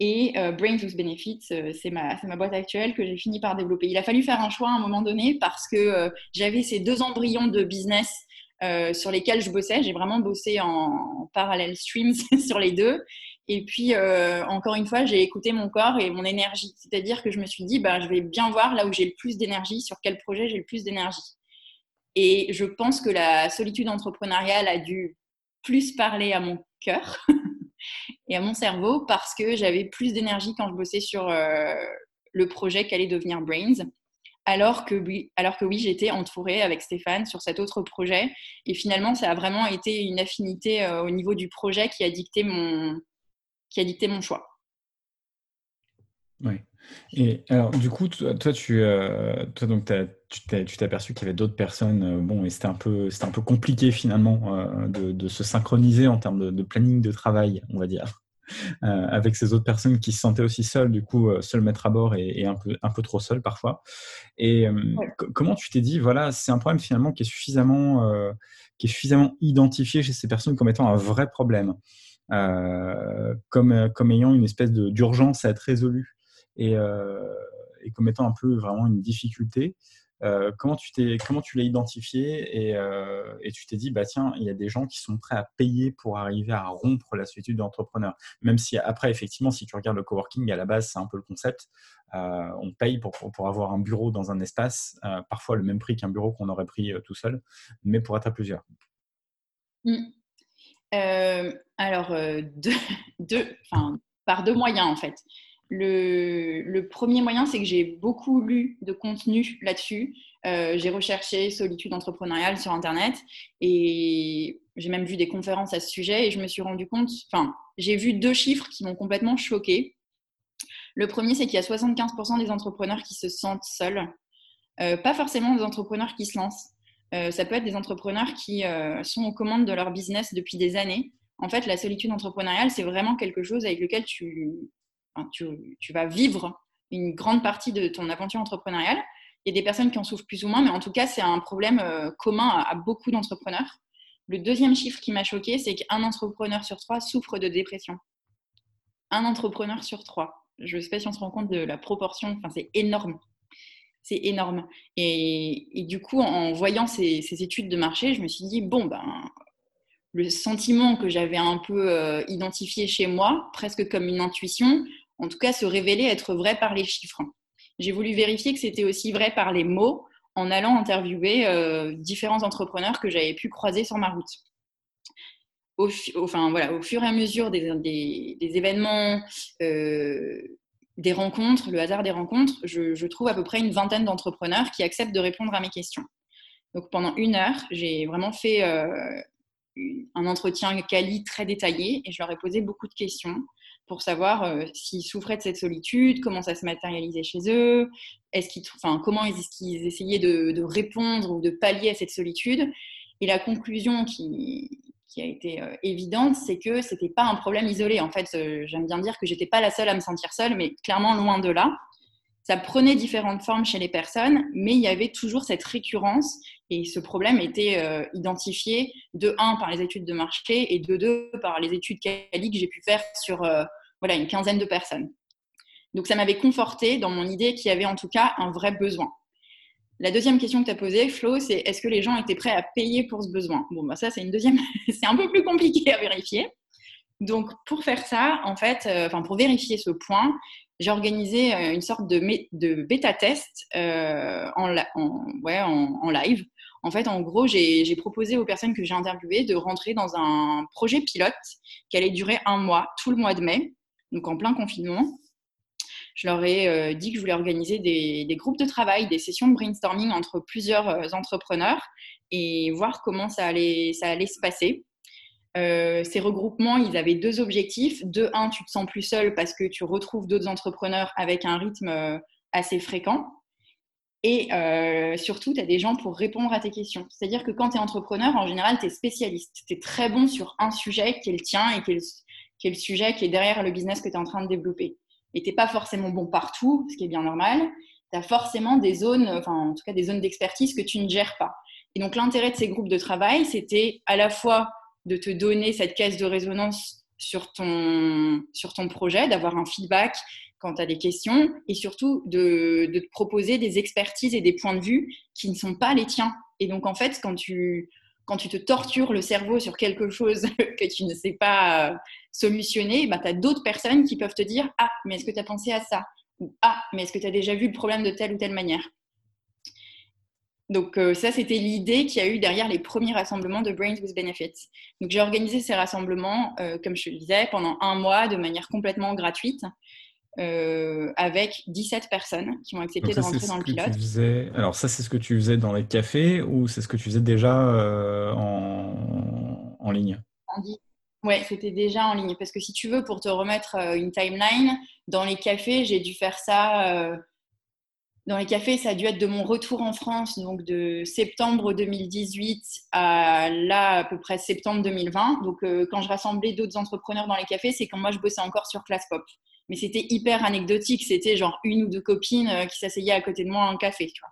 Et euh, Brains with Benefits, c'est ma, ma, boîte actuelle que j'ai fini par développer. Il a fallu faire un choix à un moment donné parce que j'avais ces deux embryons de business sur lesquels je bossais. J'ai vraiment bossé en, parallèle streams sur les deux. Et puis, euh, encore une fois, j'ai écouté mon corps et mon énergie. C'est-à-dire que je me suis dit, bah, je vais bien voir là où j'ai le plus d'énergie, sur quel projet j'ai le plus d'énergie. Et je pense que la solitude entrepreneuriale a dû plus parler à mon cœur et à mon cerveau parce que j'avais plus d'énergie quand je bossais sur euh, le projet qu'allait devenir Brains. Alors que, alors que oui, j'étais entourée avec Stéphane sur cet autre projet. Et finalement, ça a vraiment été une affinité euh, au niveau du projet qui a dicté mon, qui a dicté mon choix. Oui. Et alors, du coup, toi, tu, euh, toi, donc, tu t'es aperçu qu'il y avait d'autres personnes, euh, bon, et c'était un peu, c'était un peu compliqué finalement euh, de, se synchroniser en termes de, planning de travail, on va dire, avec ces autres personnes qui se sentaient aussi seules, du coup, seul mettre à bord et, un peu, un peu trop seul parfois. Et comment tu t'es dit, voilà, c'est un problème finalement qui est suffisamment, qui est suffisamment identifié chez ces personnes comme étant un vrai problème. Euh, comme, euh, comme ayant une espèce d'urgence à être résolue et, euh, et, comme étant un peu vraiment une difficulté. Comment tu t'es comment tu l'as identifié et, et tu t'es dit bah tiens il y a des gens qui sont prêts à payer pour arriver à rompre la solitude d'entrepreneur même si après effectivement si tu regardes le coworking à la base c'est un peu le concept on paye pour, pour, avoir un bureau dans un espace parfois le même prix qu'un bureau qu'on aurait pris tout seul mais pour être à plusieurs mmh. Euh, alors, euh, par deux moyens en fait. Le, premier moyen, c'est que j'ai beaucoup lu de contenu là-dessus. Euh, j'ai recherché solitude entrepreneuriale sur Internet et j'ai même vu des conférences à ce sujet et je me suis rendu compte, enfin, j'ai vu deux chiffres qui m'ont complètement choqué. Le premier, c'est qu'il y a 75% des entrepreneurs qui se sentent seuls. pas forcément des entrepreneurs qui se lancent. Euh, ça peut être des entrepreneurs qui euh, sont aux commandes de leur business depuis des années. En fait, la solitude entrepreneuriale, c'est vraiment quelque chose avec lequel tu, tu, vas vivre une grande partie de ton aventure entrepreneuriale. Il y a des personnes qui en souffrent plus ou moins, mais en tout cas, c'est un problème euh, commun à, beaucoup d'entrepreneurs. Le deuxième chiffre qui m'a choqué, c'est qu'un entrepreneur sur trois souffre de dépression. Un entrepreneur sur trois. Je ne sais pas si on se rend compte de la proportion, enfin, c'est énorme c'est énorme. Et, du coup, en voyant ces, études de marché, je me suis dit, bon, ben, le sentiment que j'avais un peu euh, identifié chez moi, presque comme une intuition, en tout cas se révélait être vrai par les chiffres. J'ai voulu vérifier que c'était aussi vrai par les mots en allant interviewer euh, différents entrepreneurs que j'avais pu croiser sur ma route. Au, au fur et à mesure des, événements, euh, des rencontres, le hasard des rencontres, je, trouve à peu près une vingtaine d'entrepreneurs qui acceptent de répondre à mes questions. Donc pendant une heure, j'ai vraiment fait euh, un entretien quali très détaillé et je leur ai posé beaucoup de questions pour savoir euh, s'ils souffraient de cette solitude, comment ça se matérialisait chez eux, est-ce qu'ils, enfin, comment est-ce qu'ils essayaient de, répondre ou de pallier à cette solitude. Et la conclusion qui, qui a été euh, évidente, c'est que c'était pas un problème isolé. En fait, euh, j'aime bien dire que j'étais pas la seule à me sentir seule, mais clairement loin de là. Ça prenait différentes formes chez les personnes, mais il y avait toujours cette récurrence et ce problème était euh, identifié de un par les études de marché et de deux par les études Cali que j'ai pu faire sur voilà une quinzaine de personnes. Donc ça m'avait conforté dans mon idée qu'il y avait en tout cas un vrai besoin. La deuxième question que tu as posée, Flo, c'est est-ce que les gens étaient prêts à payer pour ce besoin? Bon, bah ça, c'est une deuxième, c'est un peu plus compliqué à vérifier. Donc, pour faire ça, en fait, euh, pour vérifier ce point, j'ai organisé une sorte de, bêta-test en, ouais, en, live. En fait, en gros, j'ai proposé aux personnes que j'ai interviewées de rentrer dans un projet pilote qui allait durer un mois, tout le mois de mai, donc en plein confinement. Je leur ai euh, dit que je voulais organiser des, groupes de travail, des sessions de brainstorming entre plusieurs euh, entrepreneurs et voir comment ça ça allait se passer. Euh, ces regroupements, ils avaient deux objectifs. De un, tu te sens plus seul parce que tu retrouves d'autres entrepreneurs avec un rythme assez fréquent. Et euh, surtout, tu as des gens pour répondre à tes questions. C'est-à-dire que quand tu es entrepreneur, en général, tu es spécialiste. Tu es très bon sur un sujet qui est le tien et qui est le, sujet qui est derrière le business que tu es en train de développer. Et tu n'es pas forcément bon partout, ce qui est bien normal. Tu as forcément des zones, enfin en tout cas des zones d'expertise que tu ne gères pas. Et donc l'intérêt de ces groupes de travail, c'était à la fois de te donner cette caisse de résonance sur ton, projet, d'avoir un feedback, quand tu as des questions et surtout de, te proposer des expertises et des points de vue qui ne sont pas les tiens. Et donc, en fait, quand tu, quand tu te tortures le cerveau sur quelque chose que tu ne sais pas euh, solutionner, bah, tu as d'autres personnes qui peuvent te dire Ah, mais est-ce que tu as pensé à ça? Ou Ah, mais est-ce que tu as déjà vu le problème de telle ou telle manière? Donc euh, ça, c'était l'idée qu'il y a eu derrière les premiers rassemblements de Brains with Benefits. Donc j'ai organisé ces rassemblements, euh, comme je le disais, pendant un mois de manière complètement gratuite. Euh, avec 17 personnes qui ont accepté de rentrer dans le pilote. Faisais... Alors ça, c'est ce que tu faisais dans les cafés ou c'est ce que tu faisais déjà en... en, ligne? Oui, c'était déjà en ligne. Parce que si tu veux, pour te remettre une timeline, dans les cafés, j'ai dû faire ça... Dans les cafés, ça a dû être de mon retour en France, donc de septembre 2018 à là, à peu près septembre 2020. Donc, quand je rassemblais d'autres entrepreneurs dans les cafés, c'est quand moi, je bossais encore sur Class Pop mais c'était hyper anecdotique. C'était genre une ou deux copines euh, qui s'asseyaient à côté de moi en café. Tu vois.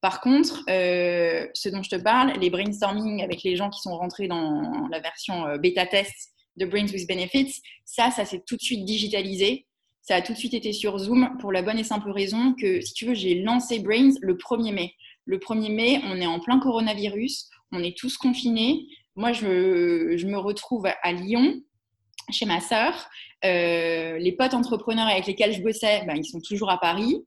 Par contre, euh, ce dont je te parle, les brainstorming avec les gens qui sont rentrés dans la version euh, bêta test de Brains with Benefits, ça, ça s'est tout de suite digitalisé. Ça a tout de suite été sur Zoom pour la bonne et simple raison que, si tu veux, j'ai lancé Brains le 1er mai. Le 1er mai, on est en plein coronavirus, on est tous confinés. Moi, je, me retrouve à Lyon, chez ma sœur. Euh, les potes entrepreneurs avec lesquels je bossais, ben, ils sont toujours à Paris.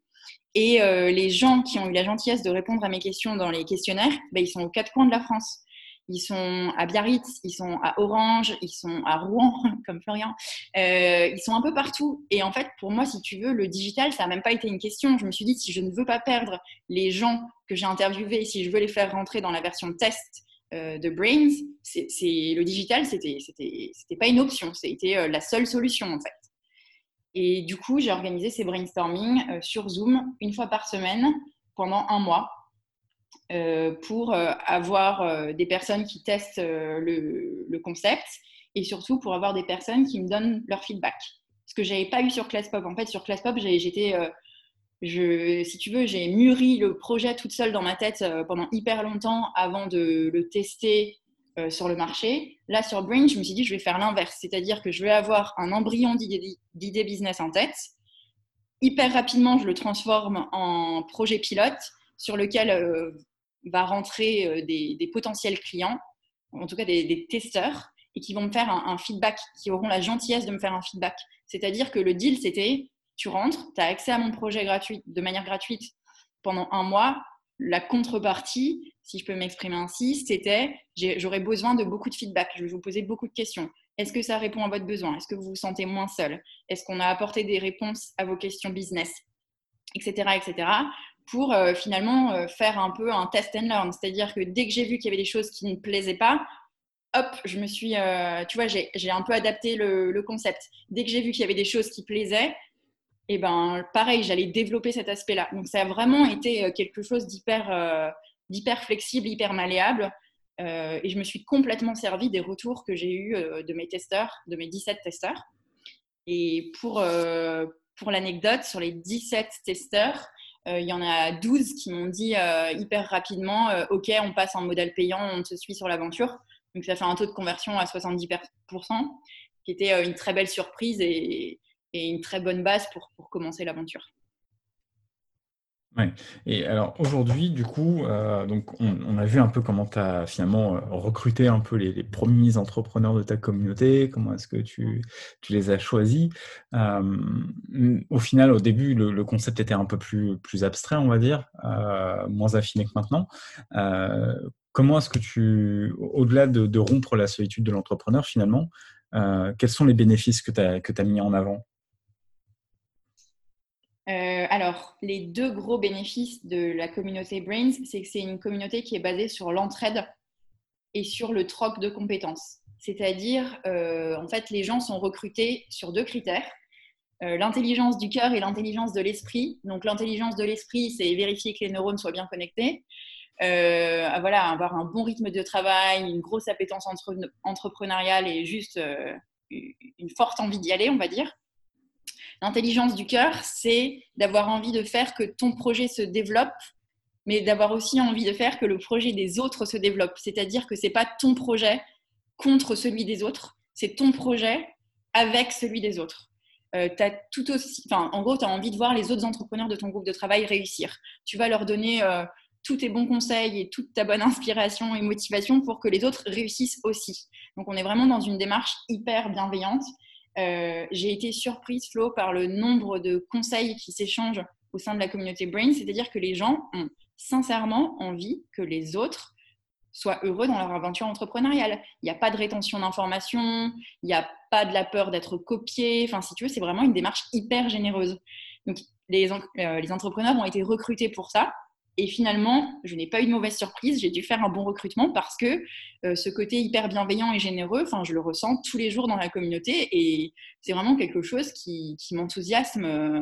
Et euh, les gens qui ont eu la gentillesse de répondre à mes questions dans les questionnaires, ben, ils sont aux quatre coins de la France. Ils sont à Biarritz, ils sont à Orange, ils sont à Rouen, comme Florian. Euh, ils sont un peu partout. Et en fait, pour moi, si tu veux, le digital, ça n'a même pas été une question. Je me suis dit, si je ne veux pas perdre les gens que j'ai interviewés, si je veux les faire rentrer dans la version test euh, de Brains, c'est, le digital, c'était, c'était, c'était pas une option, c'était euh, la seule solution en fait. Et du coup, j'ai organisé ces brainstorming sur Zoom une fois par semaine pendant un mois pour avoir des personnes qui testent le, concept et surtout pour avoir des personnes qui me donnent leur feedback. Ce que j'avais pas eu sur ClassPop. En fait, sur ClassPop, j'étais je, si tu veux, j'ai mûri le projet toute seule dans ma tête euh, pendant hyper longtemps avant de le tester euh, sur le marché. Là, sur Brain, je me suis dit, je vais faire l'inverse, c'est-à-dire que je vais avoir un embryon d'idée business en tête. Hyper rapidement, je le transforme en projet pilote sur lequel euh, va rentrer des, potentiels clients, en tout cas des, testeurs, et qui vont me faire un feedback, qui auront la gentillesse de me faire un feedback. C'est-à-dire que le deal, c'était tu rentres, tu as accès à mon projet gratuit, de manière gratuite pendant un mois. La contrepartie, si je peux m'exprimer ainsi, c'était j'aurais besoin de beaucoup de feedback. Je vais vous poser beaucoup de questions. Est-ce que ça répond à votre besoin? Est-ce que vous vous sentez moins seul? Est-ce qu'on a apporté des réponses à vos questions business? Etc. etc. pour euh, finalement euh, faire un peu un test and learn. C'est-à-dire que dès que j'ai vu qu'il y avait des choses qui ne plaisaient pas, hop, je me suis, euh, tu vois, j'ai un peu adapté le, concept. Dès que j'ai vu qu'il y avait des choses qui plaisaient, et ben pareil, j'allais développer cet aspect-là. Donc ça a vraiment été quelque chose d'hyper d'hyper flexible, hyper malléable. Et je me suis complètement servi des retours que j'ai eus de mes testeurs, de mes 17 testeurs. Et pour, pour l'anecdote, sur les 17 testeurs, il y en a 12 qui m'ont dit hyper rapidement Ok, on passe en modèle payant, on se suit sur l'aventure. Donc ça fait un taux de conversion à 70%, qui était une très belle surprise et, une très bonne base pour commencer l'aventure. Ouais. Et alors aujourd'hui, du coup, euh, donc on, a vu un peu comment tu as finalement euh, recruté un peu les, premiers entrepreneurs de ta communauté, comment est-ce que tu, les as choisis. Euh, au final, au début, le, concept était un peu plus, plus abstrait, on va dire, moins affiné que maintenant. comment est-ce que tu, au-delà de, rompre la solitude de l'entrepreneur, finalement, quels sont les bénéfices que tu as mis en avant? Euh, alors, les deux gros bénéfices de la communauté Brains, c'est que c'est une communauté qui est basée sur l'entraide et sur le troc de compétences. C'est-à-dire, euh, en fait, les gens sont recrutés sur deux critères. Euh, l'intelligence du cœur et l'intelligence de l'esprit. Donc, l'intelligence de l'esprit, c'est vérifier que les neurones soient bien connectés. voilà, avoir un bon rythme de travail, une grosse appétence entrepreneuriale et juste une forte envie d'y aller, on va dire. L'intelligence du cœur, c'est d'avoir envie de faire que ton projet se développe, mais d'avoir aussi envie de faire que le projet des autres se développe. C'est-à-dire que ce n'est pas ton projet contre celui des autres, c'est ton projet avec celui des autres. Euh, tout aussi, en gros, tu as envie de voir les autres entrepreneurs de ton groupe de travail réussir. Tu vas leur donner euh, tous tes bons conseils et toute ta bonne inspiration et motivation pour que les autres réussissent aussi. Donc, on est vraiment dans une démarche hyper bienveillante euh, j'ai été surprise, Flo, par le nombre de conseils qui s'échangent au sein de la communauté Brain. C'est-à-dire que les gens ont sincèrement envie que les autres soient heureux dans leur aventure entrepreneuriale. Il n'y a pas de rétention d'informations, il n'y a pas de la peur d'être copié. Enfin, si tu veux, c'est vraiment une démarche hyper généreuse. Donc, les, euh, les entrepreneurs ont été recrutés pour ça. Et finalement, je n'ai pas eu de mauvaise surprise. J'ai dû faire un bon recrutement parce que euh, ce côté hyper bienveillant et généreux, enfin, je le ressens tous les jours dans la communauté et c'est vraiment quelque chose qui, m'enthousiasme euh,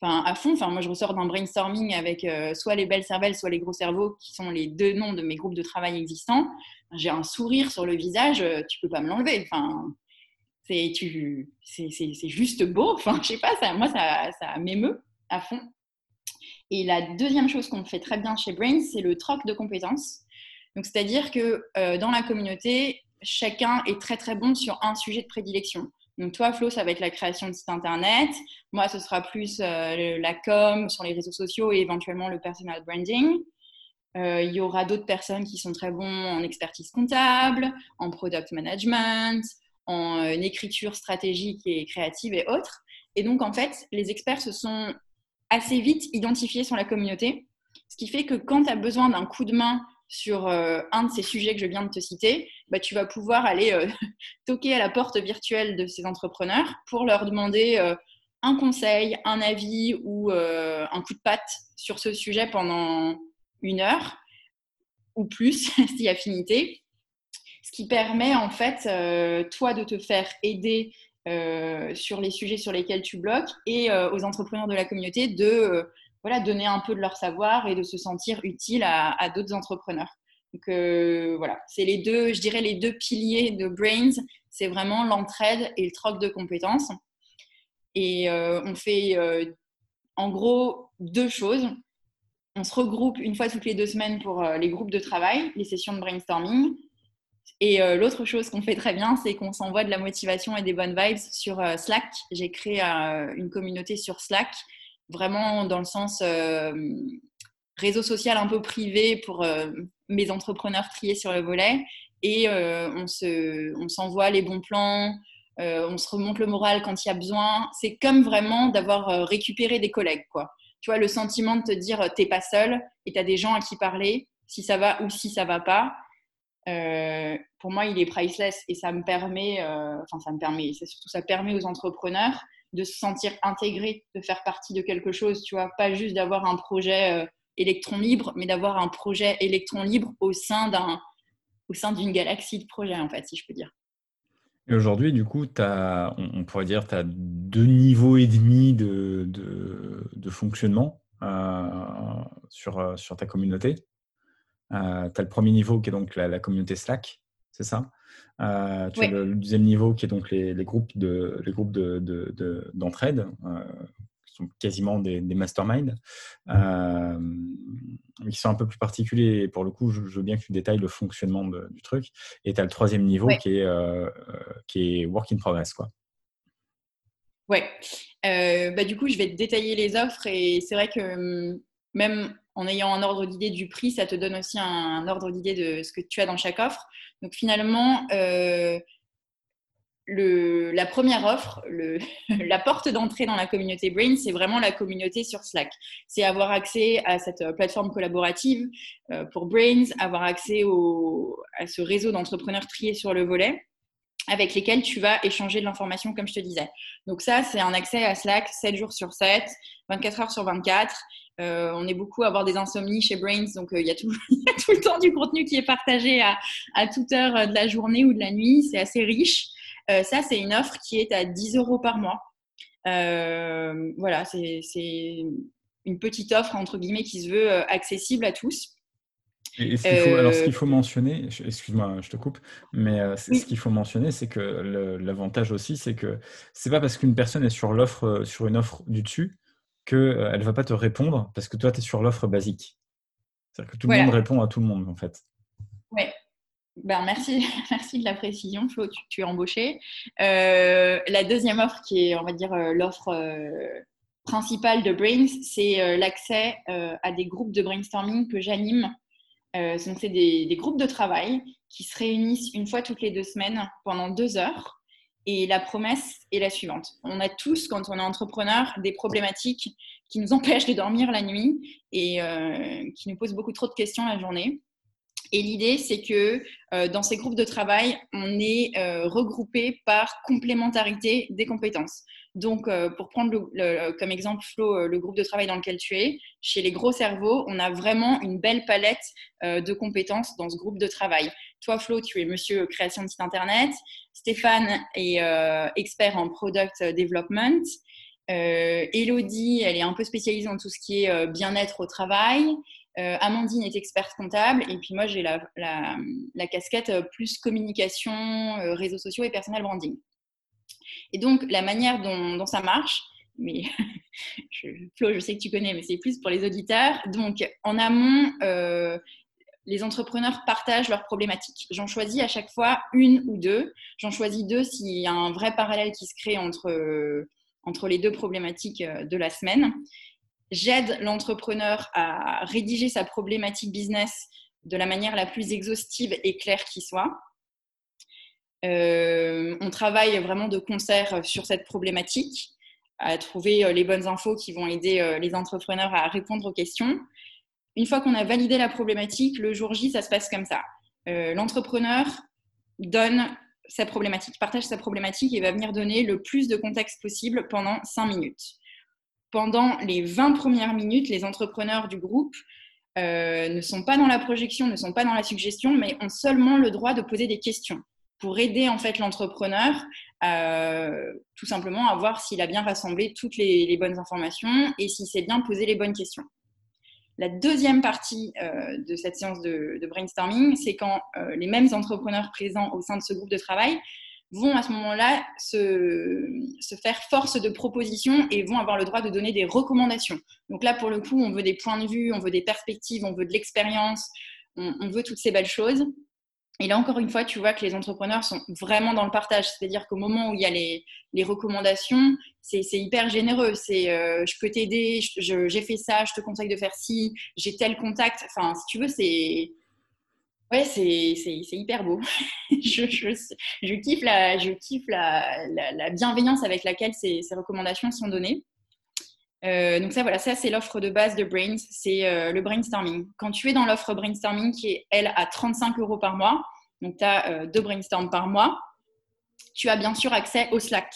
à fond. Enfin, moi, je ressors d'un brainstorming avec euh, soit les belles cervelles, soit les gros cerveaux, qui sont les deux noms de mes groupes de travail existants. J'ai un sourire sur le visage, tu peux pas me l'enlever. Enfin, c'est juste beau. Enfin, je sais pas, moi, ça, ça m'émeut à fond. Et la deuxième chose qu'on fait très bien chez Brains, c'est le troc de compétences. Donc, c'est-à-dire que euh, dans la communauté, chacun est très très bon sur un sujet de prédilection. Donc, toi, Flo, ça va être la création de site internet. Moi, ce sera plus euh, la com sur les réseaux sociaux et éventuellement le personal branding. Euh, il y aura d'autres personnes qui sont très bons en expertise comptable, en product management, en écriture stratégique et créative et autres. Et donc, en fait, les experts se sont assez vite identifié sur la communauté. Ce qui fait que quand tu as besoin d'un coup de main sur euh, un de ces sujets que je viens de te citer, bah, tu vas pouvoir aller euh, toquer à la porte virtuelle de ces entrepreneurs pour leur demander euh, un conseil, un avis ou un coup de patte sur ce sujet pendant une heure ou plus, si affinité. Ce qui permet en fait, toi, de te faire aider euh, sur les sujets sur lesquels tu bloques et euh, aux entrepreneurs de la communauté de euh, voilà, donner un peu de leur savoir et de se sentir utile à, d'autres entrepreneurs. Donc voilà, c'est les deux, je dirais les deux piliers de Brains, c'est vraiment l'entraide et le troc de compétences. Et on fait en gros deux choses. On se regroupe une fois toutes les deux semaines pour les groupes de travail, les sessions de brainstorming. Et euh, l'autre chose qu'on fait très bien, c'est qu'on s'envoie de la motivation et des bonnes vibes sur euh, Slack. J'ai créé euh, une communauté sur Slack, vraiment dans le sens réseau social un peu privé pour mes entrepreneurs triés sur le volet. Et on, se, on s'envoie les bons plans, on se remonte le moral quand il y a besoin. C'est comme vraiment d'avoir récupéré des collègues. Quoi. Tu vois, le sentiment de te dire, t'es pas seul et tu as des gens à qui parler, si ça va ou si ça va pas. Euh, pour moi, il est priceless et ça me permet, euh, enfin, ça me permet, c'est surtout ça permet aux entrepreneurs de se sentir intégrés, de faire partie de quelque chose, tu vois, pas juste d'avoir un projet euh, électron libre, mais d'avoir un projet électron libre au sein d'un, au sein d'une galaxie de projets, en fait, si je peux dire. Et aujourd'hui, du coup, as, on, pourrait dire, tu as deux niveaux et demi de, de, de fonctionnement sur, sur ta communauté. Euh, tu as le premier niveau qui est donc la, communauté Slack, c'est ça? Euh, tu as le, deuxième niveau qui est donc les, groupes de les groupes d'entraide de, euh, qui sont quasiment des, des masterminds. Qui sont un peu plus particuliers pour le coup je, veux bien que tu détailles le fonctionnement du truc. Et tu as le troisième niveau qui est qui est work in progress quoi. Ouais. Bah, du coup je vais détailler les offres et c'est vrai que hum, même en ayant un ordre d'idée du prix, ça te donne aussi un, ordre d'idée de ce que tu as dans chaque offre. Donc finalement, euh, la première offre, la porte d'entrée dans la communauté Brain, c'est vraiment la communauté sur Slack. C'est avoir accès à cette euh, plateforme collaborative euh, pour Brains, avoir accès à ce réseau d'entrepreneurs triés sur le volet avec lesquels tu vas échanger de l'information, comme je te disais. Donc ça, c'est un accès à Slack 7 jours sur 7, 24 heures sur 24. Euh, on est beaucoup à avoir des insomnies chez Brains, donc euh, il y, a tout le temps du contenu qui est partagé à, toute heure de la journée ou de la nuit. C'est assez riche. Euh, ça, c'est une offre qui est à 10 euros par mois. voilà, c'est une petite offre, entre guillemets, qui se veut accessible à tous. Et ce faut, alors, ce qu'il faut mentionner, excuse-moi, je te coupe, mais ce qu'il faut mentionner, c'est que l'avantage aussi, c'est que c'est pas parce qu'une personne est sur l'offre, sur une offre du dessus, qu'elle euh, ne va pas te répondre parce que toi, tu es sur l'offre basique. C'est-à-dire que tout le monde répond à tout le monde, en fait. Oui. Ben, merci, merci de la précision, Flo, tu, es embauché. Euh, la deuxième offre, qui est, on va dire, euh, l'offre principale de Brains, c'est l'accès à des groupes de brainstorming que j'anime. donc, c'est des, des, groupes de travail qui se réunissent une fois toutes les deux semaines pendant deux heures et la promesse est la suivante. On a tous, quand on est entrepreneur, des problématiques qui nous empêchent de dormir la nuit et euh, qui nous posent beaucoup trop de questions la journée. Et l'idée, c'est que euh, dans ces groupes de travail, on est euh, regroupé par complémentarité des compétences. Donc, pour prendre comme exemple, Flo, le groupe de travail dans lequel tu es, chez les gros cerveaux, on a vraiment une belle palette de compétences dans ce groupe de travail. Toi, Flo, tu es monsieur création de site internet. Stéphane est euh, expert en product development. Euh, Elodie, elle est un peu spécialisée dans tout ce qui est euh, bien-être au travail. Euh, Amandine est experte comptable. Et puis moi, j'ai la, la, casquette plus communication, réseaux sociaux et personal branding. Et donc, la manière dont, ça marche, mais je, Flo, je sais que tu connais, mais c'est plus pour les auditeurs. Donc, en amont, les entrepreneurs partagent leurs problématiques. J'en choisis à chaque fois une ou deux. J'en choisis deux s'il y a un vrai parallèle qui se crée entre, euh, entre les deux problématiques euh, de la semaine. J'aide l'entrepreneur à rédiger sa problématique business de la manière la plus exhaustive et claire qui soit. Euh, on travaille vraiment de concert sur cette problématique, à trouver les bonnes infos qui vont aider les entrepreneurs à répondre aux questions une fois qu'on a validé la problématique, le jour J, ça se passe comme ça. Euh, l'entrepreneur donne sa problématique, partage sa problématique et va venir donner le plus de contexte possible pendant 5 minutes. Pendant les 20 premières minutes, les entrepreneurs du groupe euh, ne sont pas dans la projection, ne sont pas dans la suggestion, mais ont seulement le droit de poser des questions pour aider en fait l'entrepreneur euh, tout simplement à voir s'il a bien rassemblé toutes les, bonnes informations et s'il s'est bien posé les bonnes questions. La deuxième partie euh, de cette séance de, brainstorming, c'est quand euh, les mêmes entrepreneurs présents au sein de ce groupe de travail vont à ce moment-là se, faire force de proposition et vont avoir le droit de donner des recommandations. Donc là, pour le coup, on veut des points de vue, on veut des perspectives, on veut de l'expérience, on, veut toutes ces belles choses. Et là, encore une fois, tu vois que les entrepreneurs sont vraiment dans le partage. C'est-à-dire qu'au moment où il y a les, recommandations, c'est hyper généreux. C'est euh, je peux t'aider, j'ai fait ça, je te conseille de faire ci, j'ai tel contact. Enfin, si tu veux, c'est. Ouais, c'est hyper beau. je, kiffe, la, je kiffe la, la, bienveillance avec laquelle ces recommandations sont données. Euh, donc ça, voilà, ça c'est l'offre de base de Brains, c'est euh, le brainstorming. Quand tu es dans l'offre brainstorming qui est, elle, à 35 euros par mois, donc tu as euh, deux brainstorms par mois, tu as bien sûr accès au Slack.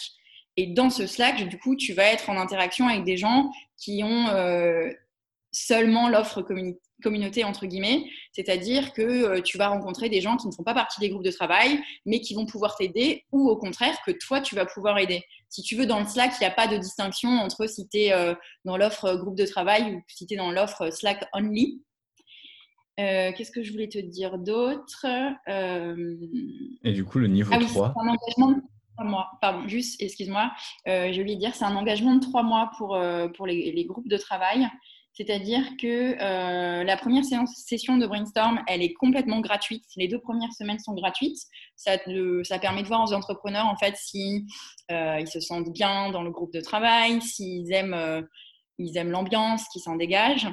Et dans ce Slack, du coup, tu vas être en interaction avec des gens qui ont seulement l'offre communauté entre guillemets, c'est-à-dire que euh, tu vas rencontrer des gens qui ne font pas partie des groupes de travail, mais qui vont pouvoir t'aider, ou au contraire que toi tu vas pouvoir aider. Si tu veux, dans le Slack, il n'y a pas de distinction entre si tu es euh, dans l'offre groupe de travail ou si tu es dans l'offre Slack only. Euh, qu'est-ce que je voulais te dire d'autre Et du coup, le niveau 3 ah c'est un engagement de 3 mois. Pardon, juste, excuse-moi. je voulais dire, c'est un engagement de 3 mois pour, pour les, les, groupes de travail. C'est-à-dire que euh, la première session de brainstorm, elle est complètement gratuite. Les deux premières semaines sont gratuites. Ça, permet de voir aux entrepreneurs en fait si euh, ils se sentent bien dans le groupe de travail, s'ils aiment, euh, aiment l'ambiance qui s'en dégage.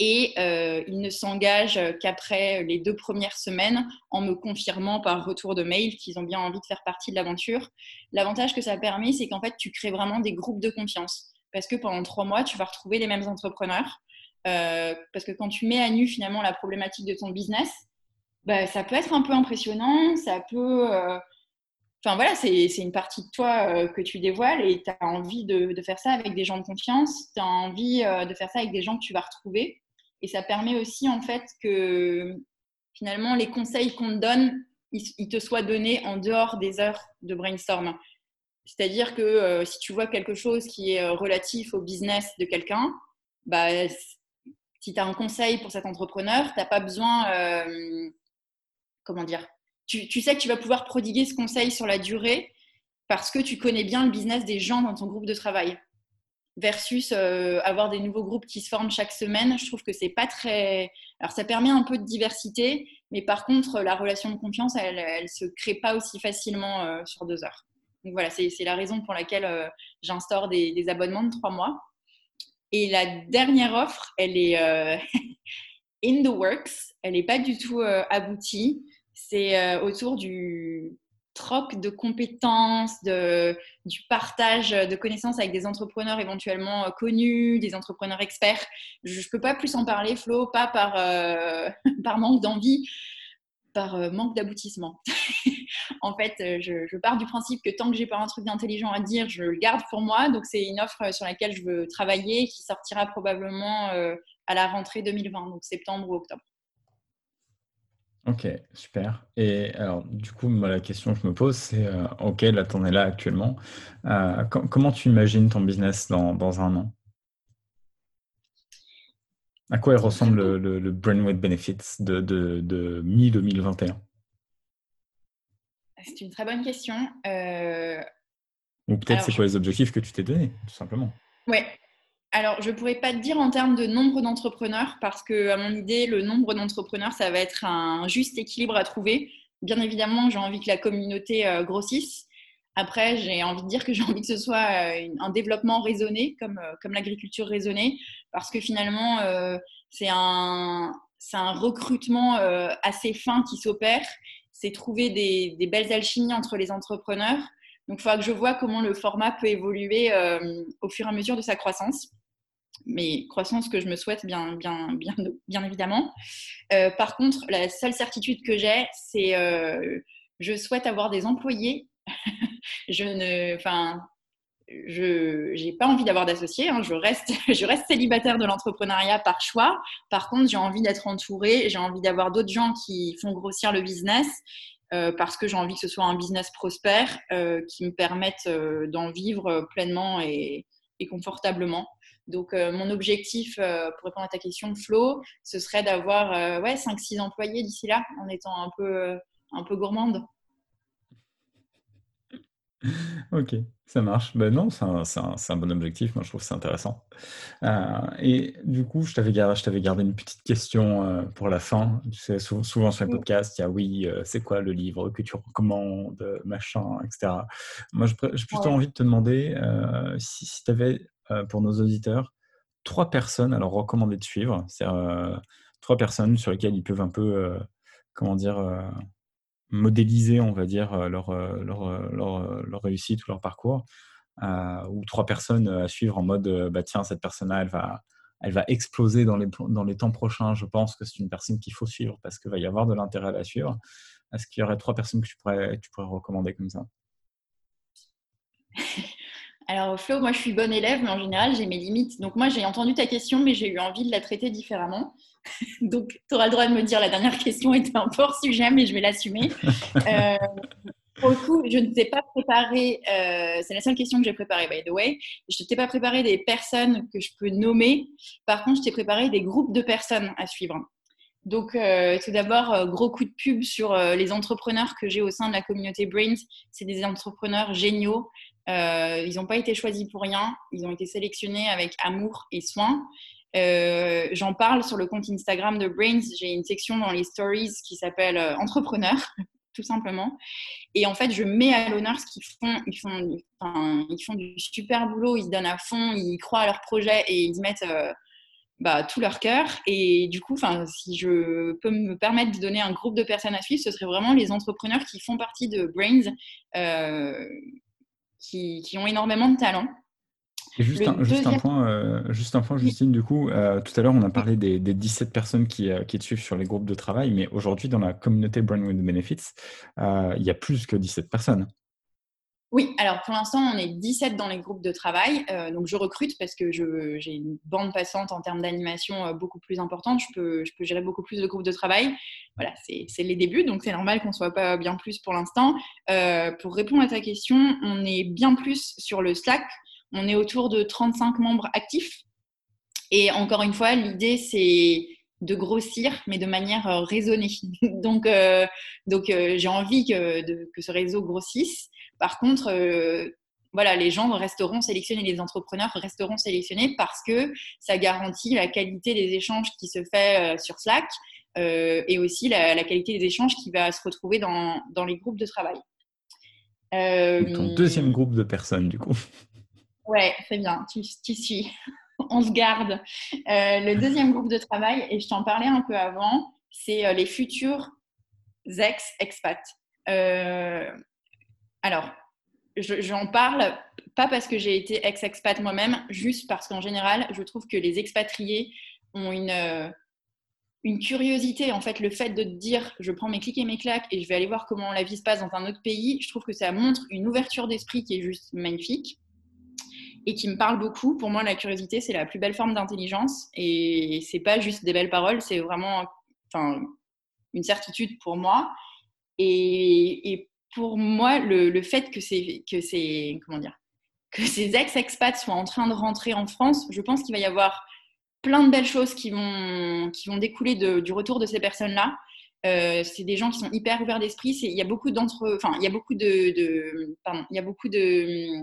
et ils ne s'engagent qu'après les deux premières semaines en me confirmant par retour de mail qu'ils ont bien envie de faire partie de l'aventure. L'avantage que ça permet, c'est qu'en fait, tu crées vraiment des groupes de confiance parce que pendant trois mois, tu vas retrouver les mêmes entrepreneurs. Euh, parce que quand tu mets à nu finalement la problématique de ton business, bah, ça peut être un peu impressionnant, ça peut... Euh, enfin voilà, c'est une partie de toi que tu dévoiles et tu as envie de, de, faire ça avec des gens de confiance, tu as envie de faire ça avec des gens que tu vas retrouver. Et ça permet aussi en fait que finalement les conseils qu'on te donne, ils, te soient donnés en dehors des heures de brainstorm. C'est-à-dire que euh, si tu vois quelque chose qui est euh, relatif au business de quelqu'un, bah, si tu as un conseil pour cet entrepreneur, tu n'as pas besoin, euh, comment dire, tu, sais que tu vas pouvoir prodiguer ce conseil sur la durée parce que tu connais bien le business des gens dans ton groupe de travail versus avoir des nouveaux groupes qui se forment chaque semaine, je trouve que c'est pas très. Alors ça permet un peu de diversité, mais par contre la relation de confiance, elle, elle se crée pas aussi facilement sur deux heures. Donc voilà, c'est la raison pour laquelle euh, j'instaure des, abonnements de trois mois. Et la dernière offre, elle est in the works, elle n'est pas du tout aboutie. C'est autour du troc de compétences, du partage de connaissances avec des entrepreneurs éventuellement euh, connus, des entrepreneurs experts. Je ne peux pas plus en parler, Flo, pas euh, par manque d'envie, par euh, manque d'aboutissement. en fait, je, je, pars du principe que tant que j'ai pas un truc d'intelligent à dire, je le garde pour moi. Donc, c'est une offre sur laquelle je veux travailler qui sortira probablement à la rentrée 2020, donc septembre ou octobre. Ok, super. Et alors, du coup, moi, la question que je me pose, c'est, euh, ok, là, tu en es là actuellement. Euh, comment tu imagines ton business dans un an? À quoi ressemble le, le, le Brainwave Benefits de, de, de mi-2021? C'est une très bonne question. Euh, Ou peut-être c'est quoi les objectifs que tu t'es donné, tout simplement? Ouais, alors, je ne pourrais pas te dire en termes de nombre d'entrepreneurs, parce que, à mon idée, le nombre d'entrepreneurs, ça va être un juste équilibre à trouver. Bien évidemment, j'ai envie que la communauté euh, grossisse. Après, j'ai envie de dire que j'ai envie que ce soit euh, un développement raisonné, comme, comme l'agriculture raisonnée, parce que finalement, c'est un, recrutement assez fin qui s'opère. C'est trouver des, belles alchimies entre les entrepreneurs. Donc, il faudra que je vois comment le format peut évoluer au fur et à mesure de sa croissance mais croissance que je me souhaite bien, bien, bien, évidemment. Euh, par contre, la seule certitude que j'ai, c'est euh, je souhaite avoir des employés. je ne, je n'ai pas envie d'avoir d'associés. Hein. je reste, je reste célibataire de l'entrepreneuriat par choix. Par contre, j'ai envie d'être entourée. J'ai envie d'avoir d'autres gens qui font grossir le business. Euh, parce que j'ai envie que ce soit un business prospère qui me permette d'en vivre pleinement et, et confortablement. Donc, euh, mon objectif, euh, pour répondre à ta question, Flo, ce serait d'avoir euh, ouais, 5-6 employés d'ici là, en étant un peu, un peu gourmande. Ok, ça marche. Ben non, c'est un, un, un, bon objectif. Moi, je trouve c'est intéressant. et du coup, je t'avais gardé, gardé une petite question pour la fin. Tu sais, souvent, sur les podcasts, il y a oui, c'est quoi le livre que tu recommandes, machin, etc. Moi, j'ai plutôt envie de te demander si, si tu avais euh, pour nos auditeurs trois personnes alors recommandées de suivre. C'est euh, trois personnes sur lesquelles ils peuvent un peu, euh, comment dire, modéliser, on va dire, leur, leur, leur, réussite ou leur parcours. ou trois personnes à suivre en mode bah tiens cette personne là elle va elle va exploser dans les, dans les temps prochains je pense que c'est une personne qu'il faut suivre parce qu'il va y avoir de l'intérêt à la suivre est-ce qu'il y aurait trois personnes que tu pourrais, tu pourrais recommander comme ça? Alors, Flo, moi, je suis bonne élève, mais en général, j'ai mes limites. Donc, moi, j'ai entendu ta question, mais j'ai eu envie de la traiter différemment. Donc, tu auras le droit de me dire la dernière question était un peu hors sujet, mais je vais l'assumer. Euh, pour le coup, je ne t'ai pas préparé, euh, c'est la seule question que j'ai préparée, by the way. Je ne t'ai pas préparé des personnes que je peux nommer. Par contre, je t'ai préparé des groupes de personnes à suivre. Donc, euh, tout d'abord, gros coup de pub sur les entrepreneurs que j'ai au sein de la communauté Brains. C'est des entrepreneurs géniaux ils n'ont pas été choisis pour rien. Ils ont été sélectionnés avec amour et soin. Euh, J'en parle sur le compte Instagram de Brains. J'ai une section dans les stories qui s'appelle euh, Entrepreneur, tout simplement. Et en fait, je mets à l'honneur ce qu'ils font. Ils font, ils font du super boulot. Ils se donnent à fond. Ils croient à leur projet et ils mettent. Euh, bah, tout leur cœur. Et du coup, si je peux me permettre de donner un groupe de personnes à suivre, ce serait vraiment les entrepreneurs qui font partie de Brains, qui, ont énormément de talent. Juste, un, juste, un, point, euh, juste un point, Justine, du coup, euh, tout à l'heure, on a parlé des, des 17 personnes qui, qui, te suivent sur les groupes de travail, mais aujourd'hui, dans la communauté with Benefits, il y a plus que 17 personnes. Oui, alors pour l'instant, on est 17 dans les groupes de travail. Euh, donc je recrute parce que j'ai une bande passante en termes d'animation euh, beaucoup plus importante. Je peux, je peux gérer beaucoup plus de groupes de travail. Voilà, c'est les débuts, donc c'est normal qu'on ne soit pas bien plus pour l'instant. Euh, pour répondre à ta question, on est bien plus sur le Slack. On est autour de 35 membres actifs. Et encore une fois, l'idée, c'est de grossir, mais de manière raisonnée. donc, donc j'ai envie que, ce réseau grossisse. Par contre, euh, voilà, les gens resteront sélectionnés, les entrepreneurs resteront sélectionnés parce que ça garantit la qualité des échanges qui se fait euh, sur Slack euh, et aussi la, qualité des échanges qui va se retrouver dans, les groupes de travail. Ton deuxième groupe de personnes, du coup. Ouais, très bien, tu, tu suis. On se garde. le deuxième groupe de travail, et je t'en parlais un peu avant, c'est les futurs ex-expats. Alors, j'en parle pas parce que j'ai été ex-expat moi-même, juste parce qu'en général, je trouve que les expatriés ont une, euh, une curiosité. En fait, le fait de te dire je prends mes clics et mes claques et je vais aller voir comment la vie se passe dans un autre pays, je trouve que ça montre une ouverture d'esprit qui est juste magnifique et qui me parle beaucoup. Pour moi, la curiosité, c'est la plus belle forme d'intelligence et c'est pas juste des belles paroles, c'est vraiment une certitude pour moi. Et, pour moi, le, fait que ces, que ces, comment dire, que ces ex-expats soient en train de rentrer en France, je pense qu'il va y avoir plein de belles choses qui vont, qui vont découler du retour de ces personnes-là. Euh, c'est des gens qui sont hyper ouverts d'esprit. Il y a beaucoup d'entre, enfin, il y a beaucoup de, pardon, il y a beaucoup de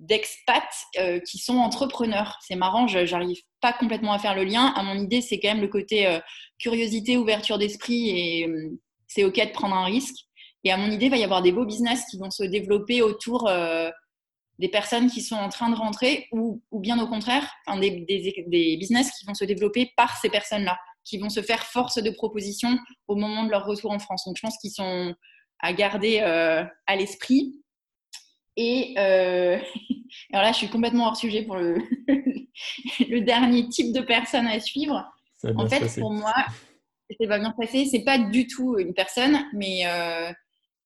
d'expats euh, qui sont entrepreneurs. C'est marrant, j'arrive pas complètement à faire le lien. À mon idée, c'est quand même le côté euh, curiosité, ouverture d'esprit et c'est ok de prendre un risque. Et à mon idée, il va y avoir des beaux business qui vont se développer autour euh, des personnes qui sont en train de rentrer ou, bien au contraire, des, des, business qui vont se développer par ces personnes-là, qui vont se faire force de proposition au moment de leur retour en France. Donc je pense qu'ils sont à garder euh, à l'esprit. Et euh, alors là, je suis complètement hors sujet pour le, le dernier type de personne à suivre. En fait, pour moi, ça va bien passer. C'est pas du tout une personne, mais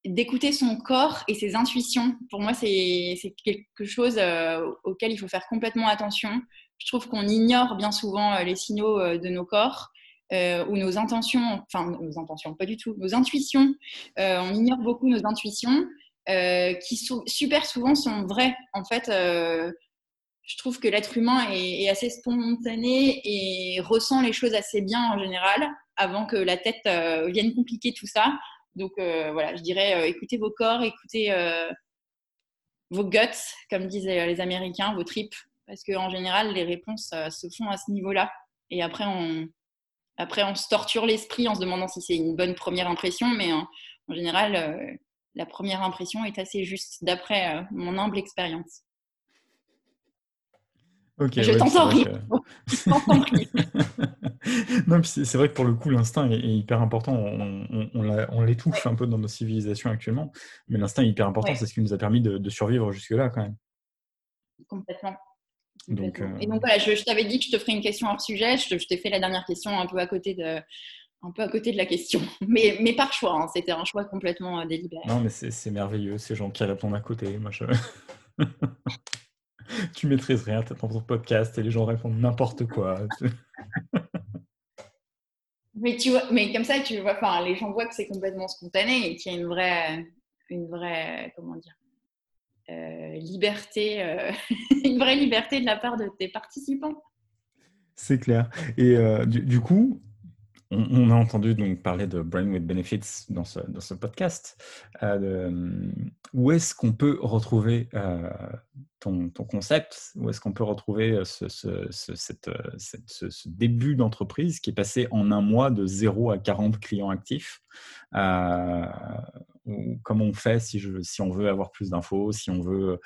d'écouter son corps et ses intuitions. Pour moi, c'est quelque chose euh, auquel il faut faire complètement attention. Je trouve qu'on ignore bien souvent euh, les signaux euh, de nos corps ou nos intentions, enfin nos intentions, pas du tout, nos intuitions. on ignore beaucoup nos intuitions qui sont, super souvent sont vraies. En fait, je trouve que l'être humain est, assez spontané et ressent les choses assez bien en général avant que la tête vienne compliquer tout ça. Donc euh, voilà, je dirais euh, écoutez vos corps, écoutez euh, vos guts, comme disent les Américains, vos tripes, parce qu'en général, les réponses se font à ce niveau-là. Et après, on, après, on se torture l'esprit en se demandant si c'est une bonne première impression, mais en, général, la première impression est assez juste, d'après mon humble expérience. je t'entends rire. non, c'est vrai que pour le coup, l'instinct est, hyper important. On, on, l'étouffe un peu dans nos civilisations actuellement, mais l'instinct est hyper important. C'est ce qui nous a permis de, survivre jusque-là, quand même. Complètement. Donc, euh, Et donc voilà, je, t'avais dit que je te ferais une question hors sujet. Je, t'ai fait la dernière question un peu à côté de, un peu à côté de la question, mais, mais par choix. Hein. C'était un choix complètement euh, délibéré. Non, mais c'est merveilleux, ces gens qui répondent à côté. Moi, je... tu maîtrises rien, tu dans ton podcast et les gens répondent n'importe quoi. mais, tu vois, mais comme ça, tu vois, enfin, les gens voient que c'est complètement spontané et qu'il y a une vraie, une vraie comment dire, euh, liberté, euh, une vraie liberté de la part de tes participants. C'est clair. Et euh, du, coup, on, a entendu donc parler de Brain with Benefits dans ce, dans ce podcast. Euh, où est-ce qu'on peut retrouver euh, ton, ton, concept? Où est-ce qu'on peut retrouver euh, ce, ce début d'entreprise qui est passé en un mois de 0 à 40 clients actifs? Comment on fait si, je, si on veut avoir plus d'infos, si on veut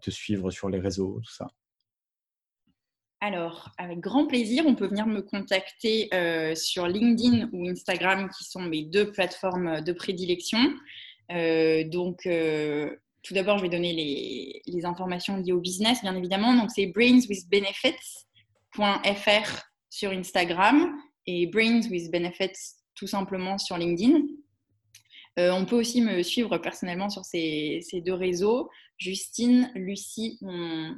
te suivre sur les réseaux, tout ça? Alors, avec grand plaisir, on peut venir me contacter euh, sur LinkedIn ou Instagram, qui sont mes deux plateformes de prédilection. Euh, donc, euh, tout d'abord, je vais donner les, les, informations liées au business, bien évidemment. Donc, c'est brainswithbenefits.fr sur Instagram et brainswithbenefits tout simplement sur LinkedIn. Euh, on peut aussi me suivre personnellement sur ces, deux réseaux. Justine, Lucie, mon,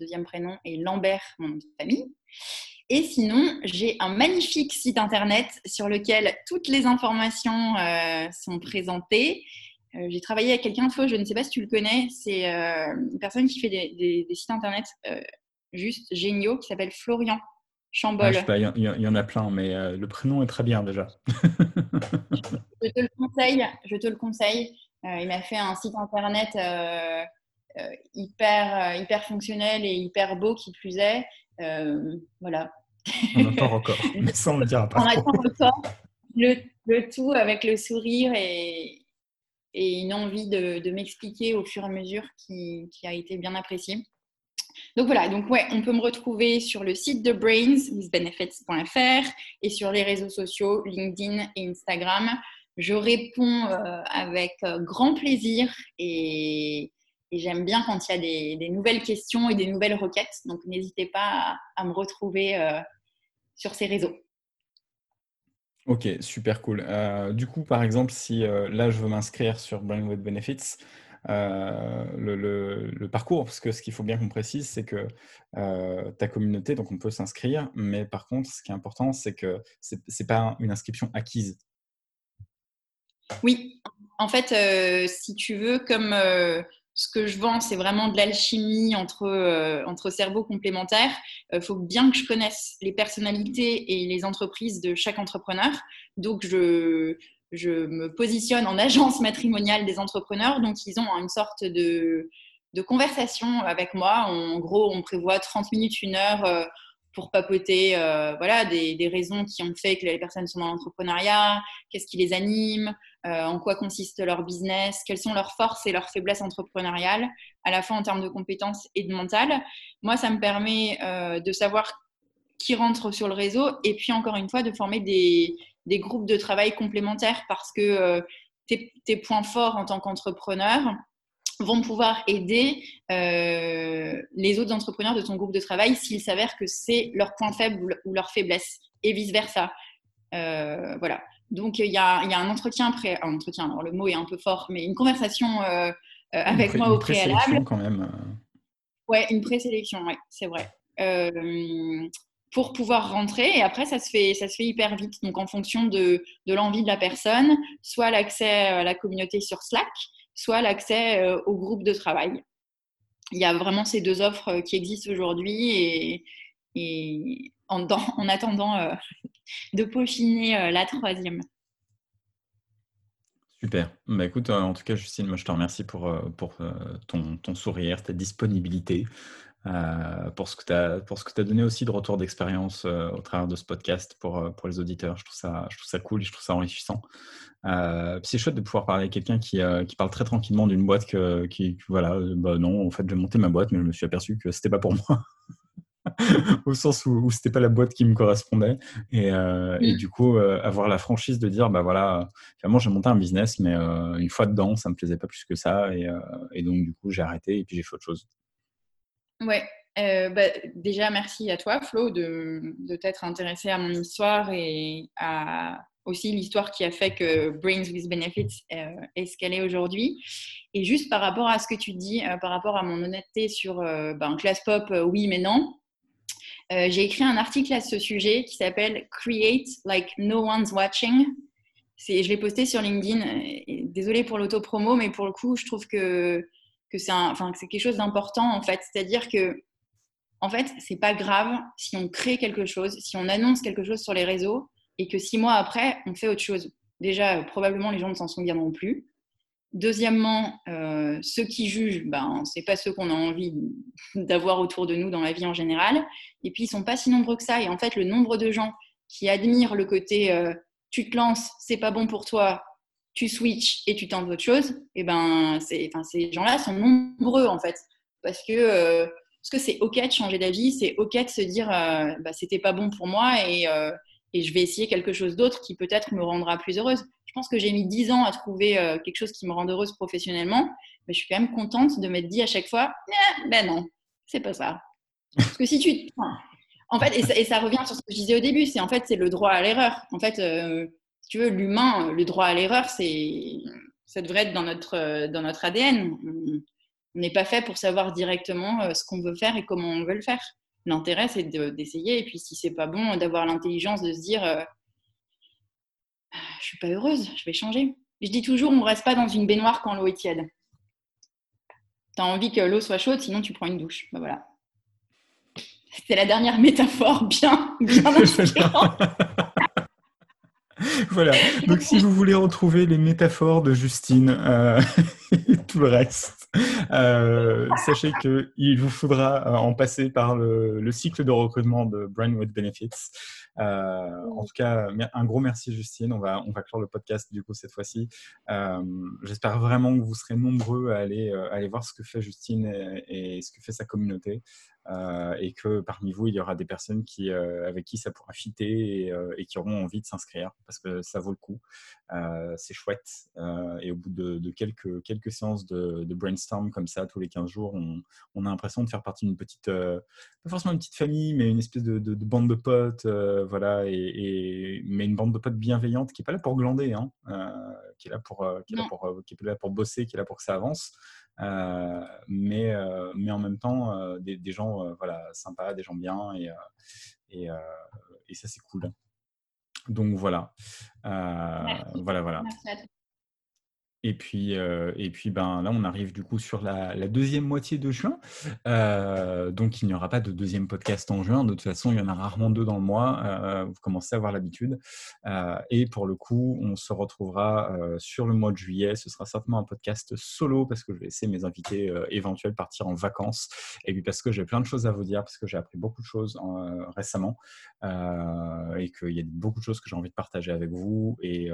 deuxième prénom, et Lambert, mon nom de famille. Et sinon, j'ai un magnifique site internet sur lequel toutes les informations euh, sont présentées. Euh, j'ai travaillé avec quelqu'un, Faux, je ne sais pas si tu le connais, c'est une personne qui fait des sites internet juste géniaux qui s'appelle Florian Chambol. il y, en a plein, mais euh, le prénom est très bien déjà. je te le conseille. Je te le conseille. Euh, il m'a fait un site internet euh, hyper, hyper fonctionnel et hyper beau qui plus est. voilà. On attend encore, mais ça on le dira pas. On attend encore. Le, tout avec le sourire et, et une envie de, de m'expliquer au fur et à mesure qui, qui a été bien appréciée. Donc voilà, donc ouais, on peut me retrouver sur le site de Brains, missbenefits.fr et sur les réseaux sociaux LinkedIn et Instagram. Je réponds euh, avec euh, grand plaisir et, j'aime bien quand il y a des, nouvelles questions et des nouvelles requêtes. Donc n'hésitez pas à, me retrouver euh, sur ces réseaux. Ok, super cool. du coup, par exemple, si là je veux m'inscrire sur Brain with Benefits, euh, le, parcours, parce que ce qu'il faut bien qu'on précise, c'est que euh, ta communauté, donc on peut s'inscrire, mais par contre, ce qui est important, c'est que ce n'est pas une inscription acquise. Oui, en fait, euh, si tu veux, comme ce que je vends, c'est vraiment de l'alchimie entre, entre cerveaux complémentaires. Il faut bien que je connaisse les personnalités et les entreprises de chaque entrepreneur. Donc, je, je me positionne en agence matrimoniale des entrepreneurs. Donc, ils ont une sorte de, conversation avec moi. En gros, on prévoit 30 minutes, une heure euh, pour papoter euh, voilà, des, raisons qui ont fait que les personnes sont dans l'entrepreneuriat, qu'est-ce qui les anime, euh, en quoi consiste leur business, quelles sont leurs forces et leurs faiblesses entrepreneuriales, à la fois en termes de compétences et de mental. Moi, ça me permet de savoir qui rentre sur le réseau et puis encore une fois de former des, des groupes de travail complémentaires parce que euh, tes, points forts en tant qu'entrepreneur vont pouvoir aider euh, les autres entrepreneurs de ton groupe de travail s'il s'avère que c'est leur point faible ou leur faiblesse et vice-versa. Euh, voilà. Donc, il y, a, un entretien, pré... un entretien, alors le mot est un peu fort, mais une conversation avec moi au préalable. quand même. Ouais, une présélection, ouais, c'est vrai pour pouvoir rentrer. Et après, ça se fait, ça se fait hyper vite. Donc, en fonction de, de l'envie de la personne, soit l'accès à la communauté sur Slack, soit l'accès euh, au groupe de travail. Il y a vraiment ces deux offres euh, qui existent aujourd'hui et, en, en, attendant euh, de peaufiner la troisième. Super. Bah, écoute, en tout cas, Justine, moi je te remercie pour, pour ton, ton sourire, ta disponibilité. Euh, pour ce que tu as as donné aussi de retour d'expérience euh, au travers de ce podcast pour, euh, pour les auditeurs. Je trouve ça je trouve ça cool et je trouve ça enrichissant. c'est chouette de pouvoir parler à quelqu'un qui, qui parle très tranquillement d'une boîte que, qui voilà bah non en fait j'ai monté ma boîte mais je me suis aperçu que c'était pas pour moi. au sens où, où c'était pas la boîte qui me correspondait et, et mmh. du coup avoir la franchise de dire bah voilà finalement j'ai monté un business mais une fois dedans ça me plaisait pas plus que ça et, et donc du coup j'ai arrêté et puis j'ai fait autre chose Ouais, euh, bah, déjà merci à toi Flo de, de t'être intéressé à mon histoire et à aussi l'histoire qui a fait que Brains with Benefits euh, est ce qu'elle est aujourd'hui. Et juste par rapport à ce que tu dis, euh, par rapport à mon honnêteté sur ben, classe pop, oui mais non, j'ai écrit un article à ce sujet qui s'appelle Create Like No One's Watching. Je l'ai posté sur LinkedIn. Désolée pour l'auto-promo, mais pour le coup, je trouve que que c'est quelque chose d'important en fait. C'est-à-dire que en fait, c'est pas grave si on crée quelque chose, si on annonce quelque chose sur les réseaux et que six mois après, on fait autre chose. Déjà, probablement les gens ne s'en souviendront plus. Deuxièmement, euh, ceux qui jugent, ben, c'est pas ceux qu'on a envie d'avoir autour de nous dans la vie en général. Et puis, ils sont pas si nombreux que ça. Et en fait, le nombre de gens qui admirent le côté euh, tu te lances, c'est pas bon pour toi, tu switches et tu tentes autre chose, et ben, enfin, ces gens-là sont nombreux en fait. Parce que euh, c'est ok de changer d'avis, c'est ok de se dire bah, c'était pas bon pour moi et, et, je vais essayer quelque chose d'autre qui peut-être me rendra plus heureuse. Je pense que j'ai mis dix ans à trouver quelque chose qui me rende heureuse professionnellement, mais je suis quand même contente de m'être dit à chaque fois eh, ben non, c'est pas ça. Parce que si tu. En fait, et ça, revient sur ce que je disais au début, c'est en fait c'est le droit à l'erreur. En fait, si tu veux, l'humain, le droit à l'erreur, c'est ça devrait être dans notre, dans notre ADN. On n'est pas fait pour savoir directement euh, ce qu'on veut faire et comment on veut le faire. L'intérêt, c'est d'essayer. Et puis, si c'est pas bon, d'avoir l'intelligence de se dire euh, ah, Je suis pas heureuse, je vais changer. Je dis toujours on ne reste pas dans une baignoire quand l'eau est tiède. Tu as envie que l'eau soit chaude, sinon tu prends une douche. Ben voilà. C'était la dernière métaphore bien, bien voilà. Donc, si vous voulez retrouver les métaphores de Justine euh, et tout le reste, euh, sachez qu'il vous faudra euh, en passer par le, cycle de recrutement de Brandwood Benefits. en tout cas, un gros merci Justine. On va, on va clore le podcast du coup cette fois-ci. J'espère vraiment que vous serez nombreux à aller, aller voir ce que fait Justine et ce que fait sa communauté. Euh, et que parmi vous, il y aura des personnes qui, euh, avec qui ça pourra fitter euh, et, qui auront envie de s'inscrire parce que ça vaut le coup. c'est chouette. et au bout de, quelques, quelques séances de, brainstorm comme ça, tous les 15 jours, on, a l'impression de faire partie d'une petite, pas forcément une petite famille, mais une espèce de, bande de potes, voilà, et, mais une bande de potes bienveillante qui n'est pas là pour glander, hein, qui est là pour, qui est là pour, qui est là pour bosser, qui est là pour que ça avance. Euh, mais, euh, mais en même temps, euh, des, des, gens voilà, sympas, des gens bien, et, et, et ça, c'est cool. Donc voilà. Voilà, voilà. Merci et puis, euh, et puis ben, là, on arrive du coup sur la, deuxième moitié de juin. Euh, donc, il n'y aura pas de deuxième podcast en juin. De toute façon, il y en a rarement deux dans le mois. Euh, vous commencez à avoir l'habitude. et pour le coup, on se retrouvera sur le mois de juillet. Ce sera certainement un podcast solo parce que je vais laisser mes invités éventuels partir en vacances. Et puis parce que j'ai plein de choses à vous dire, parce que j'ai appris beaucoup de choses récemment. et qu'il y a beaucoup de choses que j'ai envie de partager avec vous. Et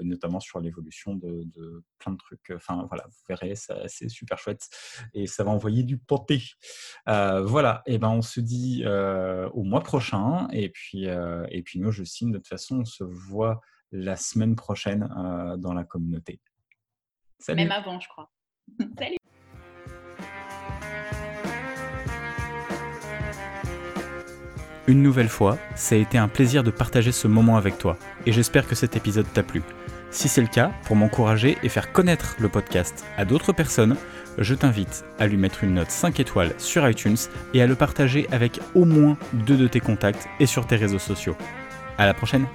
notamment sur l'évolution de plein de trucs. Enfin, voilà, vous verrez, c'est super chouette et ça va envoyer du pâté. Euh, voilà, et ben on se dit euh, au mois prochain et puis, euh, et puis nous, je signe de toute façon, on se voit la semaine prochaine dans la communauté. Salut. Même avant, je crois. Salut. Une nouvelle fois, ça a été un plaisir de partager ce moment avec toi et j'espère que cet épisode t'a plu. Si c'est le cas, pour m'encourager et faire connaître le podcast à d'autres personnes, je t'invite à lui mettre une note 5 étoiles sur iTunes et à le partager avec au moins deux de tes contacts et sur tes réseaux sociaux. À la prochaine!